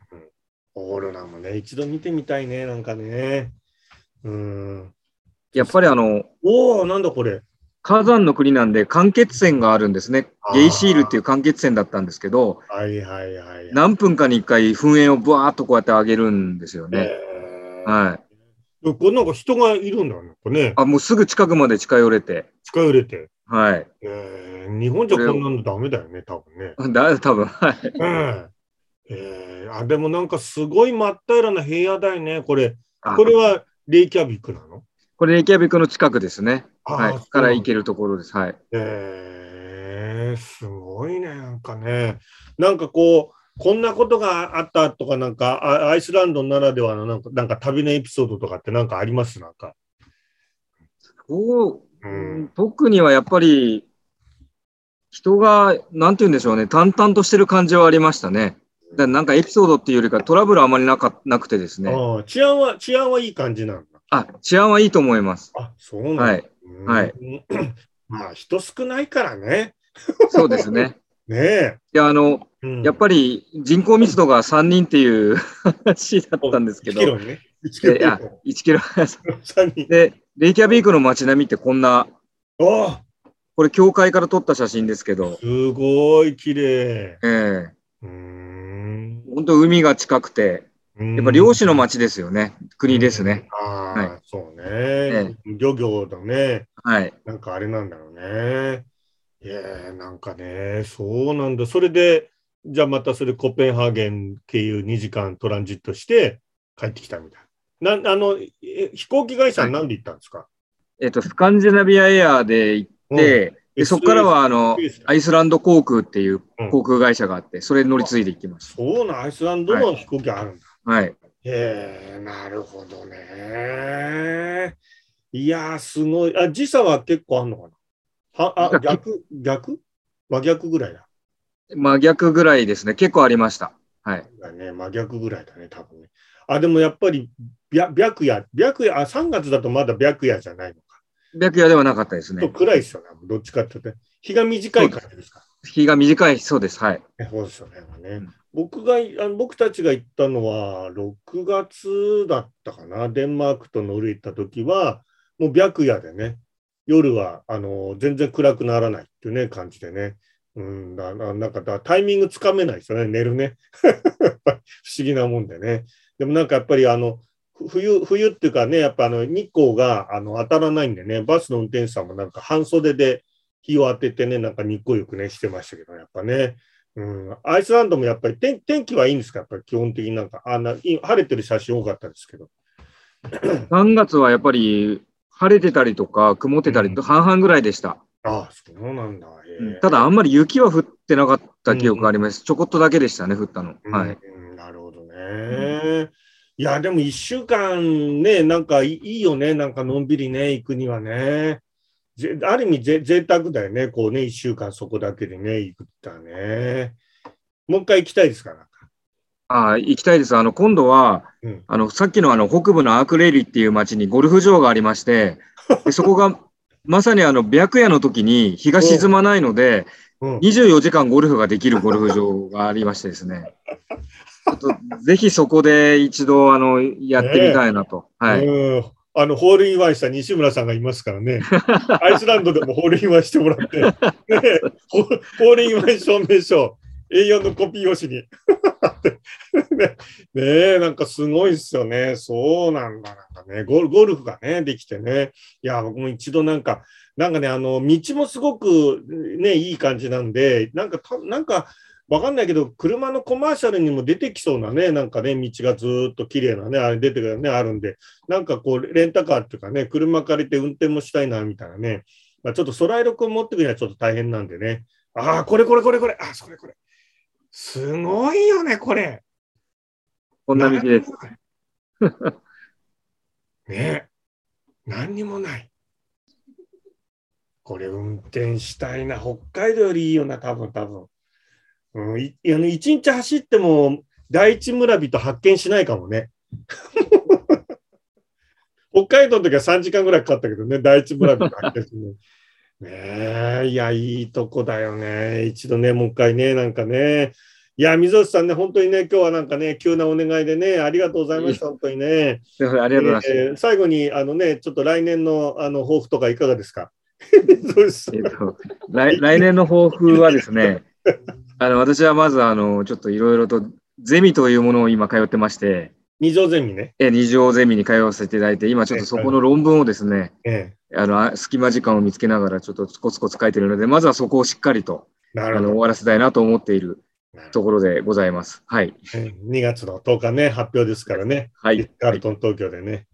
オーロラもね、一度見てみたいね、なんかね。うん。やっぱりあの、おお、なんだこれ。火山の国なんで間欠泉があるんですねゲイシールっていう間欠泉だったんですけど、はいはいはい。何分かに一回噴煙をブワーっとこうやって上げるんですよね。えーはい。これなんか人がいるんだね。これね。あ、もうすぐ近くまで近寄れて。近寄れて。はい。えー、日本じゃこんなのダメだよね、多分ね。だ、多分はい。えええーあ、でもなんかすごい真っ平らな平野だよね、これ。あこれはレイキャビクなの？これ、レイキャビクの近くですね。はい。そうから行けるところです。はい。えー、すごいね、なんかね。なんかこう、こんなことがあったとか、なんかあアイスランドならではのなんかなんか旅のエピソードとかってなんかあります？なんか。おうん。特にはやっぱり、人が、なんて言うんでしょうね、淡々としてる感じはありましたね。だなんかエピソードっていうよりかトラブルあまりなかなくてですね。治安は、治安はいい感じなんだ。あ、治安はいいと思います。あ、そうなんだ。はいうんはい。まあ、人少ないからね。そうですね。ねえ。いや、あの、うんやっぱり人口密度が3人っていう 話だったんですけ1ど、キロにね。1キロでいや1キロ。3 人。で、レイキャビークの街並みってこんな、あこれ教会から撮った写真ですけど、すごい綺麗。ええうーん。本当海が近くて、やっぱ漁師の町ですよね。国ですね。うん。ああ、はいそうね。漁業だね。はい。なんかあれなんだろうね。いやーなんかね、そうなんだ。それで、じゃあまたそれコペンハーゲン経由2時間トランジットして帰ってきたみたいな。なあのえ飛行機会社は何で行ったんですか、えっと、スカンジナビアエアで行って、でそこからはあのアイスランド航空っていううん航空会社があって、それに乗り継いで行きましそうなん、アイスランドの飛行機あるんだ。た。はい。へえ、なるほどね。いやー、すごい。あ、時差は結構あんのかな？はあ、逆、逆？真逆ぐらいだ。真逆ぐらいですね。結構ありました。はい。だね、真逆ぐらいだね、多分ね。あ、でもやっぱり、白白夜、白夜、あ、3月だとまだ白夜じゃないのか。白夜ではなかったですね。暗いですよね、どっちかっていうと。日が短い感じですか？日が短い、そうです。はい。ねそうですよね。ねうん僕があの、僕たちが行ったのは、6月だったかな、デンマークとノルウェー行った時は、もう白夜でね、夜はあの全然暗くならないっていうね、感じでね。うん、だなんかタイミングつかめないですよね、寝るね。不思議なもんでね。でもなんかやっぱりあの、冬、冬っていうかね、やっぱあの日光があの当たらないんでね、バスの運転手さんもなんか半袖で日を当ててね、なんか日光浴ね、してましたけど、やっぱね。うん、アイスランドもやっぱり天天気はいいんですか？やっぱり基本的になんか、あんない晴れてる写真多かったですけど。3月はやっぱり晴れてたりとか曇ってたりと半々ぐらいでした。ああ、そうなんだ。ただあんまり雪は降ってなかった記憶があります。ちょこっとだけでしたね、降ったの。はい。うんなるほどね。いや、でも一週間ね、なんかいいよね、なんかのんびりね、行くにはね。ぜある意味ぜ、贅沢だよね、こうね、一週間そこだけでね、行くってのはね。もう一回行きたいですか？ら。ああ、行きたいです。あの、今度は、うんあの、さっきのあの、北部のアークレイリっていう町にゴルフ場がありまして、でそこが、まさにあの、白夜の時に日が沈まないので、うん、24時間ゴルフができるゴルフ場がありましてですね。ぜひそこで一度、あの、やってみたいなと。はい。うんあの、ホールインワンした西村さんがいますからね。アイスランドでもホールインワンしてもらって、ね、ホホールインワン証明書、A4 のコピー用紙に。ねねえ、なんかすごいっすよね。そうなんだ。なんかね、ゴルゴルフがね、できてね。いや、僕も一度なんか、なんかね、あの、道もすごくね、いい感じなんで、なんかた、なんか、わかんないけど、車のコマーシャルにも出てきそうなね、なんかね、道がずーっと綺麗なね、あれ出てくるね、あるんで、なんかこう、レンタカーっていうかね、車借りて運転もしたいな、みたいなね。まあ、ちょっとソライロ君持ってくるにはちょっと大変なんでね。ああ、これこれこれこれ。あ、それこれ。すごいよね、これ。こんな道です。ね何にもない。これ運転したいな。北海道よりいいよな、多分多分。うん、いあの一日走っても第一村人発見しないかもね。北海道の時は3時間ぐらいかかったけどね、第一村人発見するのに。ねえ、いや、いいとこだよね。一度ね、もう一回ね、なんかね。いや、水内さんね、本当にね、今日はなんかね、急なお願いでね、ありがとうございました、本当にね。ありがとうございます。えー最後に、あのね、ちょっと来年のあの抱負とかいかがですか？そうですえっと、来来年の抱負はですね、あの私はまずあのちょっといろいろとゼミというものを今通ってまして、二条ゼミね。え二条ゼミに通わせていただいて、今ちょっとそこの論文をですね、えあのあ隙間時間を見つけながらちょっとコツコツ書いてるので、まずはそこをしっかりと。あの終わらせたいなと思っているところでございます。はい。2月の10日ね、発表ですからね。はい。カールトン東京でね。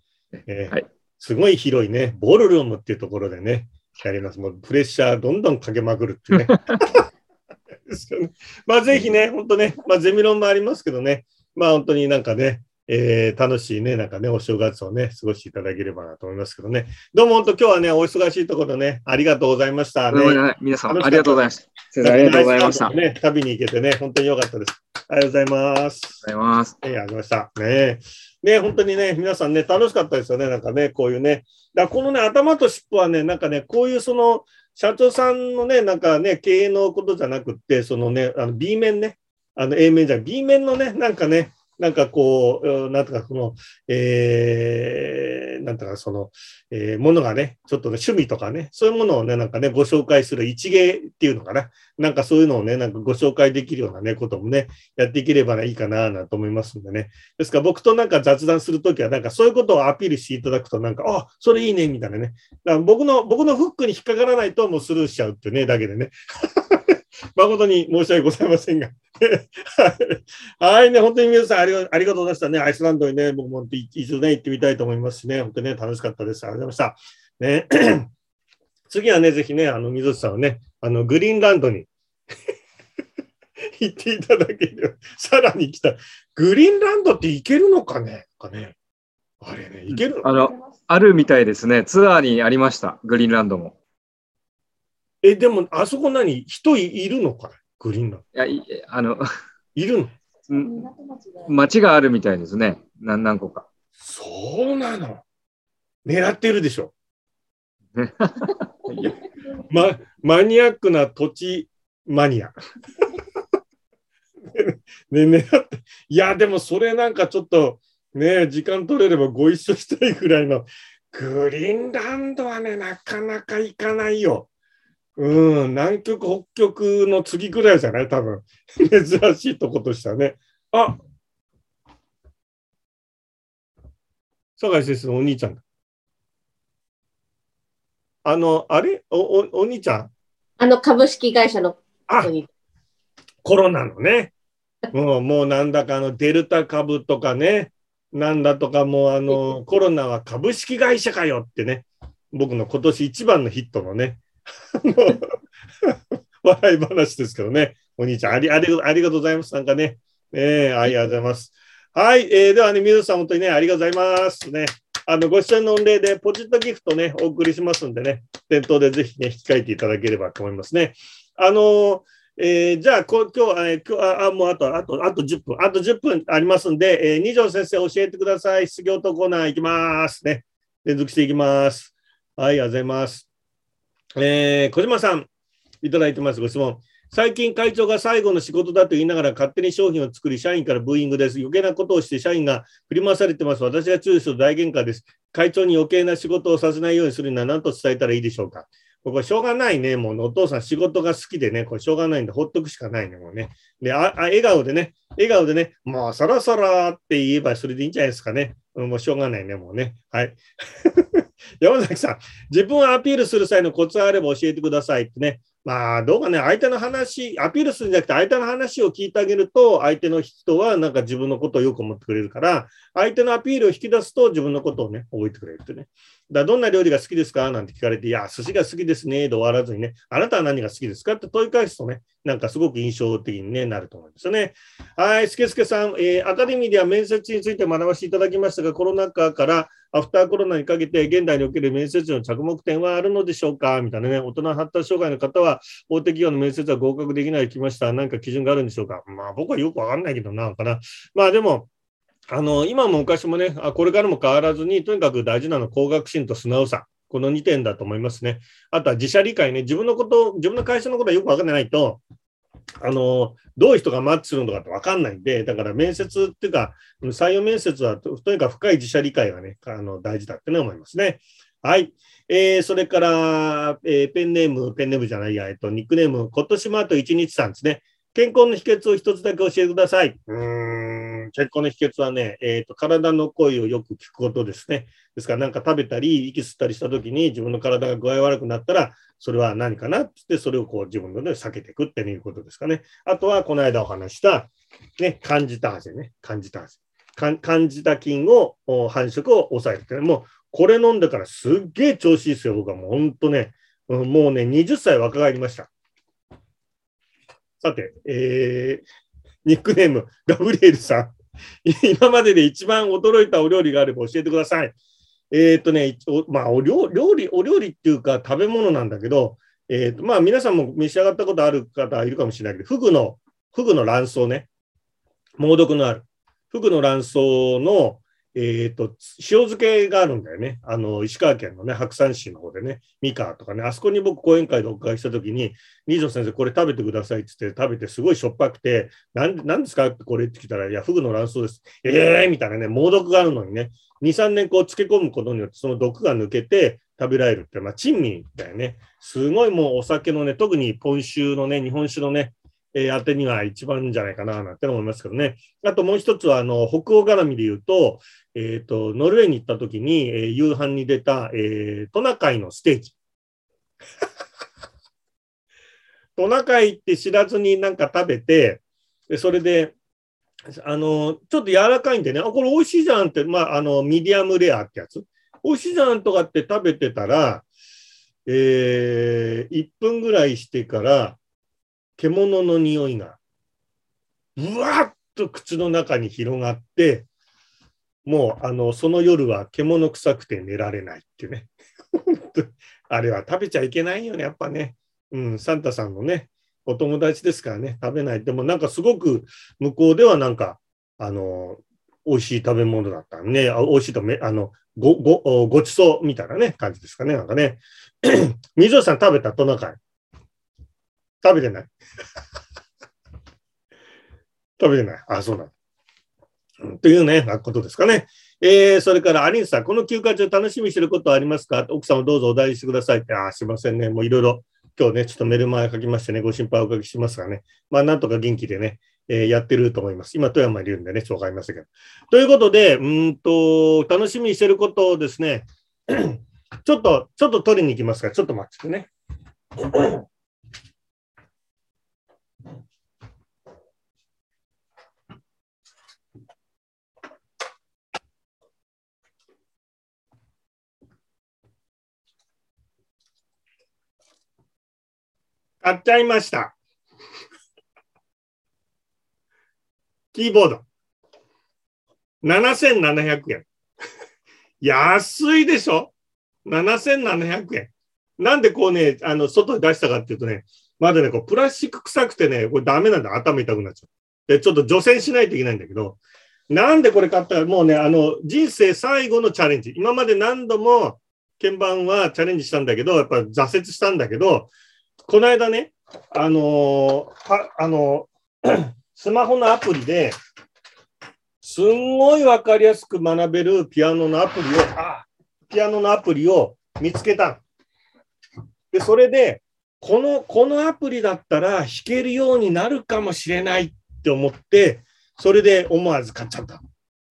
えーはいすごい広いね、ボールルームっていうところでね、やります。もうプレッシャーどんどんかけまくるっていうね。ですよねまあぜひね、本当ね、まあゼミ論もありますけどね、まあ本当になんかね、えー楽しいね、なんかね、お正月をね、過ごしていただければなと思いますけどね。どうも本当今日はね、お忙しいところね、ありがとうございました、ね。皆さん、ありがとうございました。先生、ありがとうございました。ありがとうね、旅に行けてね、本当に良かったです。ありがとうございます。ございます。えー、ありました。ねね本当にね、皆さんね、楽しかったですよね、なんかね、こういうね。だこのね、頭と尻尾はね、なんかね、こういうその、社長さんのね、なんかね、経営のことじゃなくって、そのね、あの B 面ね、あの A 面じゃ、B 面のね、なんかね、なんかこう、なんとかこの、えー、なんとかその、えーものがね、ちょっとね、趣味とかね、そういうものをね、なんかね、ご紹介する一芸っていうのかな。なんかそういうのをね、なんかご紹介できるようなね、こともね、やっていければいいかな、なんて思いますんでね。ですから僕となんか雑談するときは、なんかそういうことをアピールしていただくと、なんか、あ、それいいね、みたいなね。だから僕の、僕のフックに引っかからないともうスルーしちゃうってね、だけでね。誠に申し訳ございませんが。はいね、本当に皆さんありがありがとうございましたね。アイスランドにね、僕も一度ね、行ってみたいと思いますしね、本当にね、楽しかったです。ありがとうございました。ね、次はね、ぜひね、あの、水内さんはね、あの、グリーンランドに 行っていただければ、さらに来た。グリーンランドって行けるのかね？かねあれね、行けるの、あの、あるみたいですね。ツアーにありました。グリーンランドも。え、でも、あそこ何？人いいるのかねグリーンランド。いや、いあの、いるの？ん町があるみたいですね。何何個か。そうなの？狙ってるでしょ？ね ま、マニアックな土地マニア。ね、狙って。いや、でもそれなんかちょっと、ね、時間取れればご一緒したいぐらいの。グリーンランドはね、なかなか行かないよ。うん、南極、北極の次ぐらいじゃない？多分。珍しいとことしてはね。あ酒井先生のお兄ちゃんだ。あの、あれ？お、お、お兄ちゃん？あの株式会社のあ。コロナのね。もう、もうなんだかあの、デルタ株とかね。なんだとかもうあの、コロナは株式会社かよってね。僕の今年一番のヒットのね。笑い話ですけどね。お兄ちゃん、あり、あり、ありがとうございます。なんかね。ええありがとうございます。はい。えーではね、皆さん本当にね、ありがとうございます。ね。あの、ご視聴の御礼でポチッとギフトね、お送りしますんでね、店頭でぜひね、引き換えていただければと思いますね。あのーえーじゃあ、こ今日、えー今日あ、あもうあと、あと、あと10分、あと10分ありますんで、えー二条先生教えてください。失業とコーナーいきますね。連続していきます。はい、ありがとうございます。えー小島さん、いただいてます、ご質問。最近会長が最後の仕事だと言いながら勝手に商品を作り、社員からブーイングです。余計なことをして社員が振り回されてます。私が注意する大喧嘩です。会長に余計な仕事をさせないようにするには何と伝えたらいいでしょうか。これしょうがないね。もうお父さん仕事が好きでね、これしょうがないんで、ほっとくしかないね、もうね。で、あ、あ笑顔でね、笑顔でね、もうそろそろって言えばそれでいいんじゃないですかね。もうしょうがないね、もうね。はい。山崎さん、自分をアピールする際のコツがあれば教えてくださいってね。まあ、どうかね、相手の話、アピールするんじゃなくて、相手の話を聞いてあげると、相手の人はなんか自分のことをよく思ってくれるから、相手のアピールを引き出すと自分のことをね、覚えてくれるってね。だどんな料理が好きですか？なんて聞かれて、いや、寿司が好きですね、で終わらずにね、あなたは何が好きですか？って問い返すとね、なんかすごく印象的に、ね、なると思うんですよね。はい、すけすけさん、えーアカデミーでは面接について学ばせていただきましたが、コロナ禍からアフターコロナにかけて、現代における面接の着目点はあるのでしょうか？みたいなね、大人発達障害の方は、大手企業の面接は合格できないときました。何か基準があるんでしょうか？まあ、僕はよくわかんないけどな、かな。まあ、でも、あの今も昔もね、あこれからも変わらずに、とにかく大事なのは高学心と素直さ。この2点だと思いますね。あとは自社理解ね、自分のこと、自分の会社のことはよく分かってないと、あの、どういう人がマッチするのかって分かんないんで、だから面接っていうか、採用面接はととにかく深い自社理解がね、あの大事だってね思いますね。はい。えー、それから、えーペンネーム、ペンネームじゃないや、えっと、ニックネーム、今年もあと1日さんですね。健康の秘訣を一つだけ教えてください。うーん、健康の秘訣はね、えっ、と、体の声をよく聞くことですね。ですから、なんか食べたり、息吸ったりしたときに、自分の体が具合悪くなったら、それは何かなってって、それをこう自分ので避けていくっていうことですかね。あとは、この間お話した、ね、感じた汗ね、感じた汗。かん感じた菌を、繁殖を抑えるってね、もう、これ飲んでからすっげえ調子いいですよ、僕はもう本当ね、もうね、20歳若返りました。さて、えー、ニックネーム、ガブリエルさん。今までで一番驚いたお料理があれば教えてください。えーっとね、おまあお料、理、お料理っていうか食べ物なんだけど、えーと、まあ皆さんも召し上がったことある方いるかもしれないけど、フグの、フグの卵巣ね、猛毒のある。フグの卵巣の、えーと、塩漬けがあるんだよね。あの、石川県のね、白山市の方でね、三河とかね、あそこに僕講演会でお伺いしたときに、二条先生、これ食べてくださいって言って食べてすごいしょっぱくて、なんなんですかってこれって来たら、いや、フグの卵巣です。ええー、みたいなね、猛毒があるのにね、2、3年こう漬け込むことによって、その毒が抜けて食べられるって、まあ、珍味だよね。すごいもうお酒のね、特に今週のね、日本酒のね、えー当てには一番じゃないかな、なんて思いますけどね。あともう一つは、あの、北欧絡みで言うと、えっ、と、ノルウェーに行った時に、えー夕飯に出た、えートナカイのステーキ。トナカイって知らずになんか食べて、それで、あの、ちょっと柔らかいんでね、あ、これ美味しいじゃんって、まあ、あの、ミディアムレアってやつ。美味しいじゃんとかって食べてたら、えー、1分ぐらいしてから、獣の匂いが、ぶわっと口の中に広がって、もう、あの、その夜は獣臭くて寝られないっていうね。あれは食べちゃいけないよね、やっぱね。うん、サンタさんのね、お友達ですからね、食べない。でもなんかすごく向こうではなんか、あの、美味しい食べ物だったね。あ美味しいとめ、あの、ご、ご、ごちそうみたいなね、感じですかね。なんかね。水尾さん食べたトナカイ。食べてない 食べてない。あ、そうなんだ。うんというね、なことですかね。えー、それから、アリンさん、この休暇中楽しみにしてることはありますか？奥様どうぞお題にしてくださいって。あー、すいませんね。もういろいろ、今日ね、ちょっとメルマガ書きましてね、ご心配おかけしますがね。まあ、なんとか元気でね、えーやってると思います。今、富山にいるんでね、ちょっとわかりませんけど。ということで、うんと、楽しみにしてることをですね、ちょっと、ちょっと取りに行きますか？ら、ちょっと待っててね。買っちゃいました。キーボード。7700円。安いでしょ ?7700 円。なんでこうね、あの、外に出したかっていうとね、まだね、こう、プラスチック臭くてね、これダメなんだ。頭痛くなっちゃう。で、ちょっと除染しないといけないんだけど、なんでこれ買った？か、もうね、あの、人生最後のチャレンジ。今まで何度も鍵盤はチャレンジしたんだけど、やっぱ挫折したんだけど、この間ね、あのーあのー スマホのアプリで、すんごいわかりやすく学べるピアノのアプリを、あピアノのアプリを見つけた。で、それで、この、このアプリだったら弾けるようになるかもしれないって思って、それで思わず買っちゃった。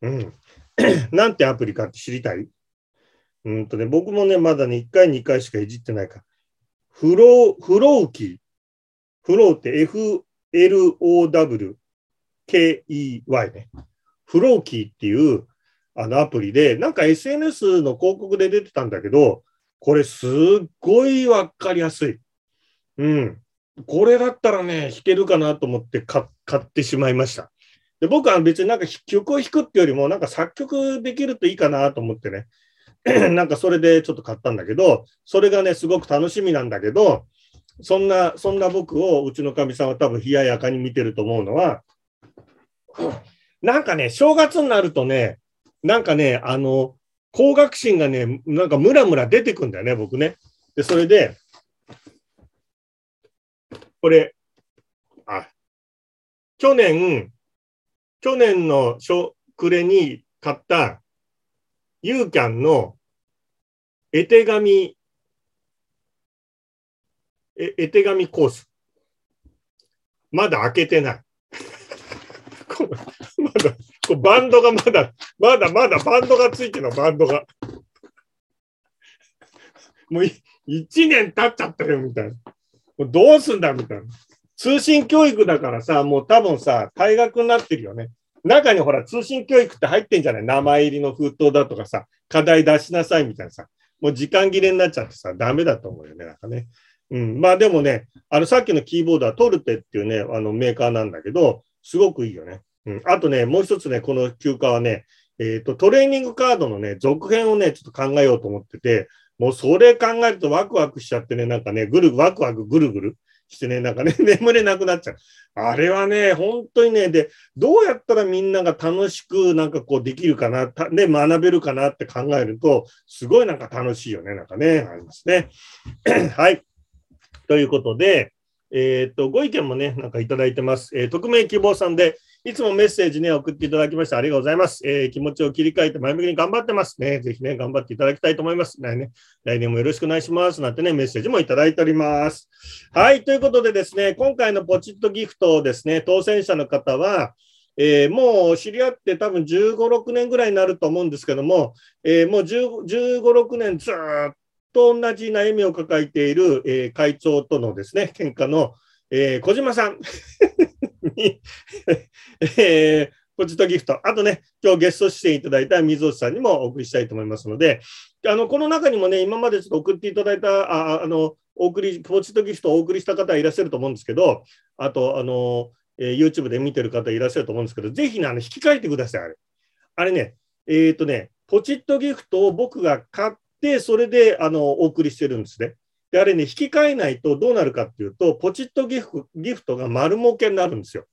うん。なんてアプリかって知りたい？うんとね、僕もね、まだね、1回、2回しかいじってないから。フロー、フローキー。フローって F-L-O-W-K-E-Y ね。フローキーっていうあのアプリで、なんか SNS の広告で出てたんだけど、これすっごいわかりやすい。うん。これだったらね、弾けるかなと思って買ってしまいました。で僕は別になんか曲を弾くってよりも、なんか作曲できるといいかなと思ってね、なんかそれでちょっと買ったんだけど、それがね、すごく楽しみなんだけど、そんな、そんな僕をうちのかみさんは多分冷ややかに見てると思うのは、なんかね、正月になるとね、なんかね、あの、工学心がね、なんかムラムラ出てくんだよね、僕ね。で、それで、これ、あ、去年、去年の初暮れに買ったユーキャンの絵手紙、絵手紙コース。まだ開けてない。まだ、バンドがまだ、まだまだバンドがついてるの、バンドが。もうい一年経っちゃったよ、みたいな。もうどうすんだ、みたいな。通信教育だからさ、もう多分さ、退学になってるよね。中にほら、通信教育って入ってんじゃない？名前入りの封筒だとかさ、課題出しなさいみたいなさ。もう時間切れになっちゃってさ、ダメだと思うよね、なんかね。うん。まあでもね、あの、さっきのキーボードはトルテっていうね、あのメーカーなんだけど、すごくいいよね。うん。あとね、もう一つね、この休暇はね、えっ、と、トレーニングカードのね、続編をね、ちょっと考えようと思ってて、もうそれ考えるとワクワクしちゃってね、なんかね、ぐる、ワクワクぐるぐるしてね、なんかね、眠れなくなっちゃう。あれはね、本当にね、で、どうやったらみんなが楽しくなんかこうできるかな、でね、学べるかなって考えると、すごいなんか楽しいよね、なんかね、ありますね。はい。ということで、えっ、と、ご意見もね、なんかいただいてます。えー匿名希望さんで、いつもメッセージね、送っていただきましてありがとうございます。えー気持ちを切り替えて前向きに頑張ってますね。ぜひね、頑張っていただきたいと思います。来年来年もよろしくお願いします。なんてね、メッセージもいただいております。はい、ということでですね、今回のポチッとギフトをですね、当選者の方は、えーもう知り合って多分15、6年ぐらいになると思うんですけども、えーもう15、15 6年ずっと同じ悩みを抱えている、えー会長とのですね、喧嘩の、えー小島さんに、えーポチッとギフト、あとね、今日ゲスト出演いただいた水落さんにもお送りしたいと思いますので、あのこの中にもね、今までちょっと送っていただいた、ああのお送り、ポチッとギフトをお送りした方いらっしゃると思うんですけど、あと、あの、えー YouTube で見てる方いらっしゃると思うんですけど、ぜひね、あの引き換えてください、あれ。あれね、えっ、とね、ポチッとギフトを僕が買って、それであのお送りしてるんですね。で、あれね、引き換えないとどうなるかっていうと、ポチッとギフギフトが丸儲けになるんですよ。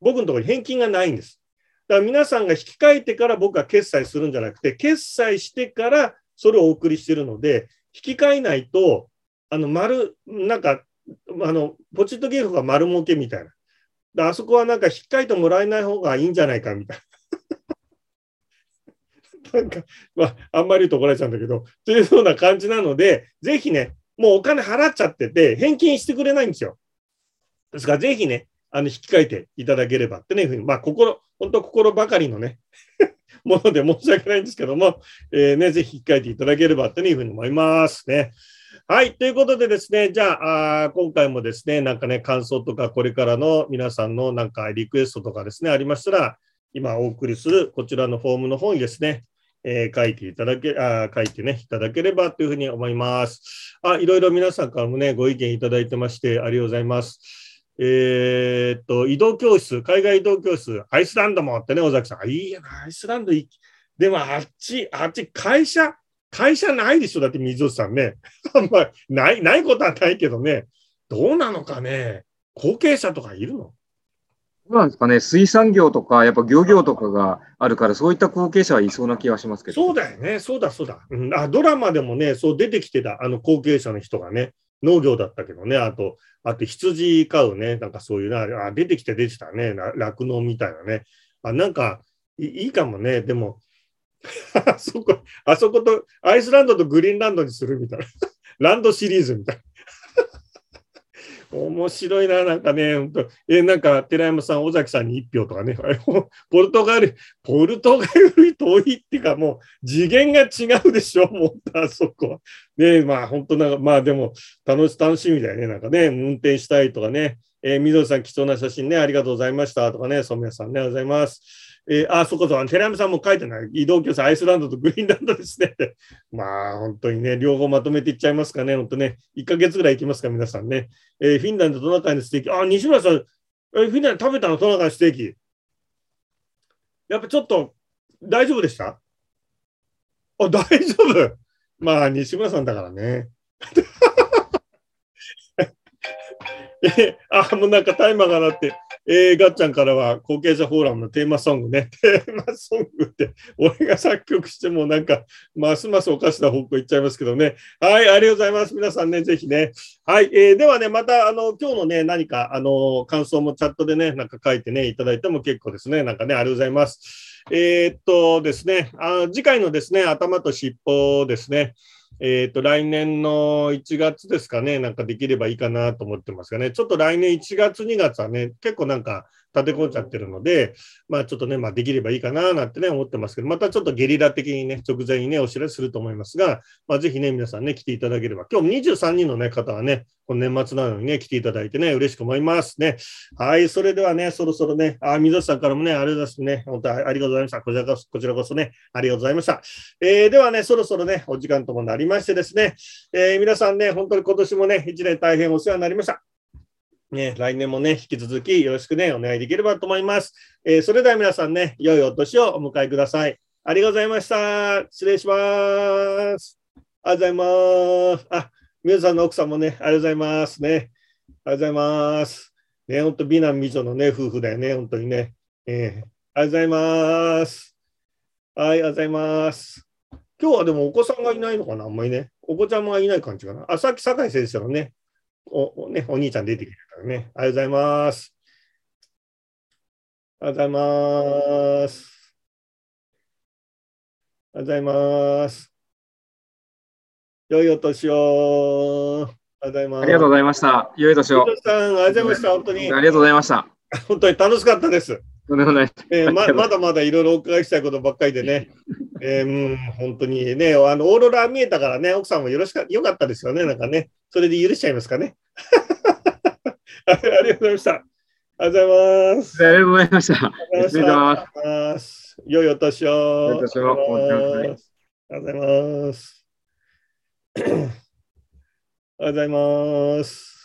僕のところに返金がないんです。だから皆さんが引き換えてから僕が決済するんじゃなくて、決済してからそれをお送りしてるので、引き換えないと、あの、丸、なんか、あの、ポチッとギフトが丸儲けみたいな。であそこはなんか引き換えてもらえない方がいいんじゃないかみたいな。なんか、まあ、あんまり言うと怒られちゃうんだけど、というような感じなので、ぜひね、もうお金払っちゃってて、返金してくれないんですよ。ですから、ぜひね、あの、引き換えていただければってね、いうふうに、まあ、心、本当心ばかりのね、もので申し訳ないんですけども、えーね、ぜひ引き換えていただければって、いうふうに思いますね。はい。ということでですね、じゃあ、あ今回もですね、なんかね、感想とか、これからの皆さんのなんかリクエストとかですね、ありましたら、今お送りするこちらのフォームの方にですね、えー書いていただけ、あ書いてね、いただければというふうに思います。あ、いろいろ皆さんからもね、ご意見いただいてまして、ありがとうございます。えーっと、移動教室、海外移動教室、アイスランドもあってね、尾崎さん。いいやな、アイスランド行き。でも、あっち、あっち、会社、会社ないでしょだって水尾さんね。あんまりない、ないことはないけどね。どうなのかね。後継者とかいるの？うなんですかね、水産業とか、やっぱ漁業とかがあるから、そういった後継者はいそうな気がしますけど。そうだよね。そうだ、そうだ。うん、あドラマでもね、そう出てきてた、あの後継者の人がね、農業だったけどね、あと、あと羊飼うね、なんかそういうな、あ出てきて出てたね、酪農みたいなね。あなんかいいいかもね、でも、あそこ、あそこと、アイスランドとグリーンランドにするみたいな。ランドシリーズみたいな。面白いな、なんかね、本当え、なんか、寺山さん、尾崎さんに1票とかね、ポルトガル、ポルトガルより遠いっていうか、もう次元が違うでしょ、もう、あそこ。ねまあ、本当なんか、まあでも、楽し、楽しみだよね、なんかね、運転したいとかね、えー、みどりさん、貴重な写真ね、ありがとうございました。とかね、染谷さんね、ありがとうございます。えー、あ、そこそこ、寺山さんも書いてない。移動教室、アイスランドとグリーンランドですね。まあ、本当にね、両方まとめていっちゃいますかね、本当ね。1ヶ月ぐらい行きますか、皆さんね。えー、フィンランドトナカイのステーキ。あ、西村さん、えーフィンランド食べたの？トナカイのステーキ。やっぱちょっと、大丈夫でした？あ、大丈夫？まあ、西村さんだからね。え、あ、もうなんかタイマーが鳴って、えー、ガッチャンからは後継者フォーラムのテーマソングね。テーマソングって、俺が作曲してもなんか、ますますおかしな方向行っちゃいますけどね。はい、ありがとうございます。皆さんね、ぜひね。はい、えーではね、また、あの、今日のね、何か、あの、感想もチャットでね、なんか書いてね、いただいても結構ですね。なんかね、ありがとうございます。えーっとですね、あ次回のですね、頭と尻尾ですね。えーと、来年の1月ですかね、なんかできればいいかなと思ってますがね、ちょっと来年1月、2月はね、結構なんか立て込んじゃってるので、まあちょっとね、まあできればいいかななんてね、思ってますけど、またちょっとゲリラ的にね、直前にね、お知らせすると思いますが、まあぜひね、皆さんね、来ていただければ、今日23人のね、方はね、この年末なのにね、来ていただいてね、嬉しく思いますね。はい、それではね、そろそろね、あ、水さんからもね、ありがとうございますね。本当あありがとうございました。こちらこそこちらこそね、ありがとうございました。えーではね、そろそろね、お時間ともなりましてですね、えー皆さんね、本当に今年もね、一年大変お世話になりました。ね、来年もね、引き続きよろしくね、お願いできればと思います。えーそれでは皆さんね、良いお年をお迎えください。ありがとうございました。失礼します。ありがとうございます。あ、皆さんの奥さんもね、ありがとうございますね。ありがとうございます。ね、本当美男美女のね、夫婦だよね、本当にね。えーありがとうございます。はい、ありがとうございます。今日はでもお子さんがいないのかな、あんまりね。お子ちゃんがいない感じかな。あ、さっき酒井先生のね、おおね、お兄ちゃん出てきてたからね。ありがとうございます。ありがとうございます。ありがとうございます。良いお年を。ありがとうございます。ありがとうございました。良い年を。皆さん、ありがとうございました。本当に、ありがとうございました。本当に楽しかったです。えーままだまだいろいろお伺いしたいことばっかりでね、えーうん、本当にね、あのオーロラ見えたからね、奥さんもよろしかよかったですよね、なんかね、それで許しちゃいますかね。あ ありがとうございました。ありがとうございます。ありがとうございました。ありがとうございました。ありがとうございます良いお年を。良いお年をありがとうございます。おはようございます。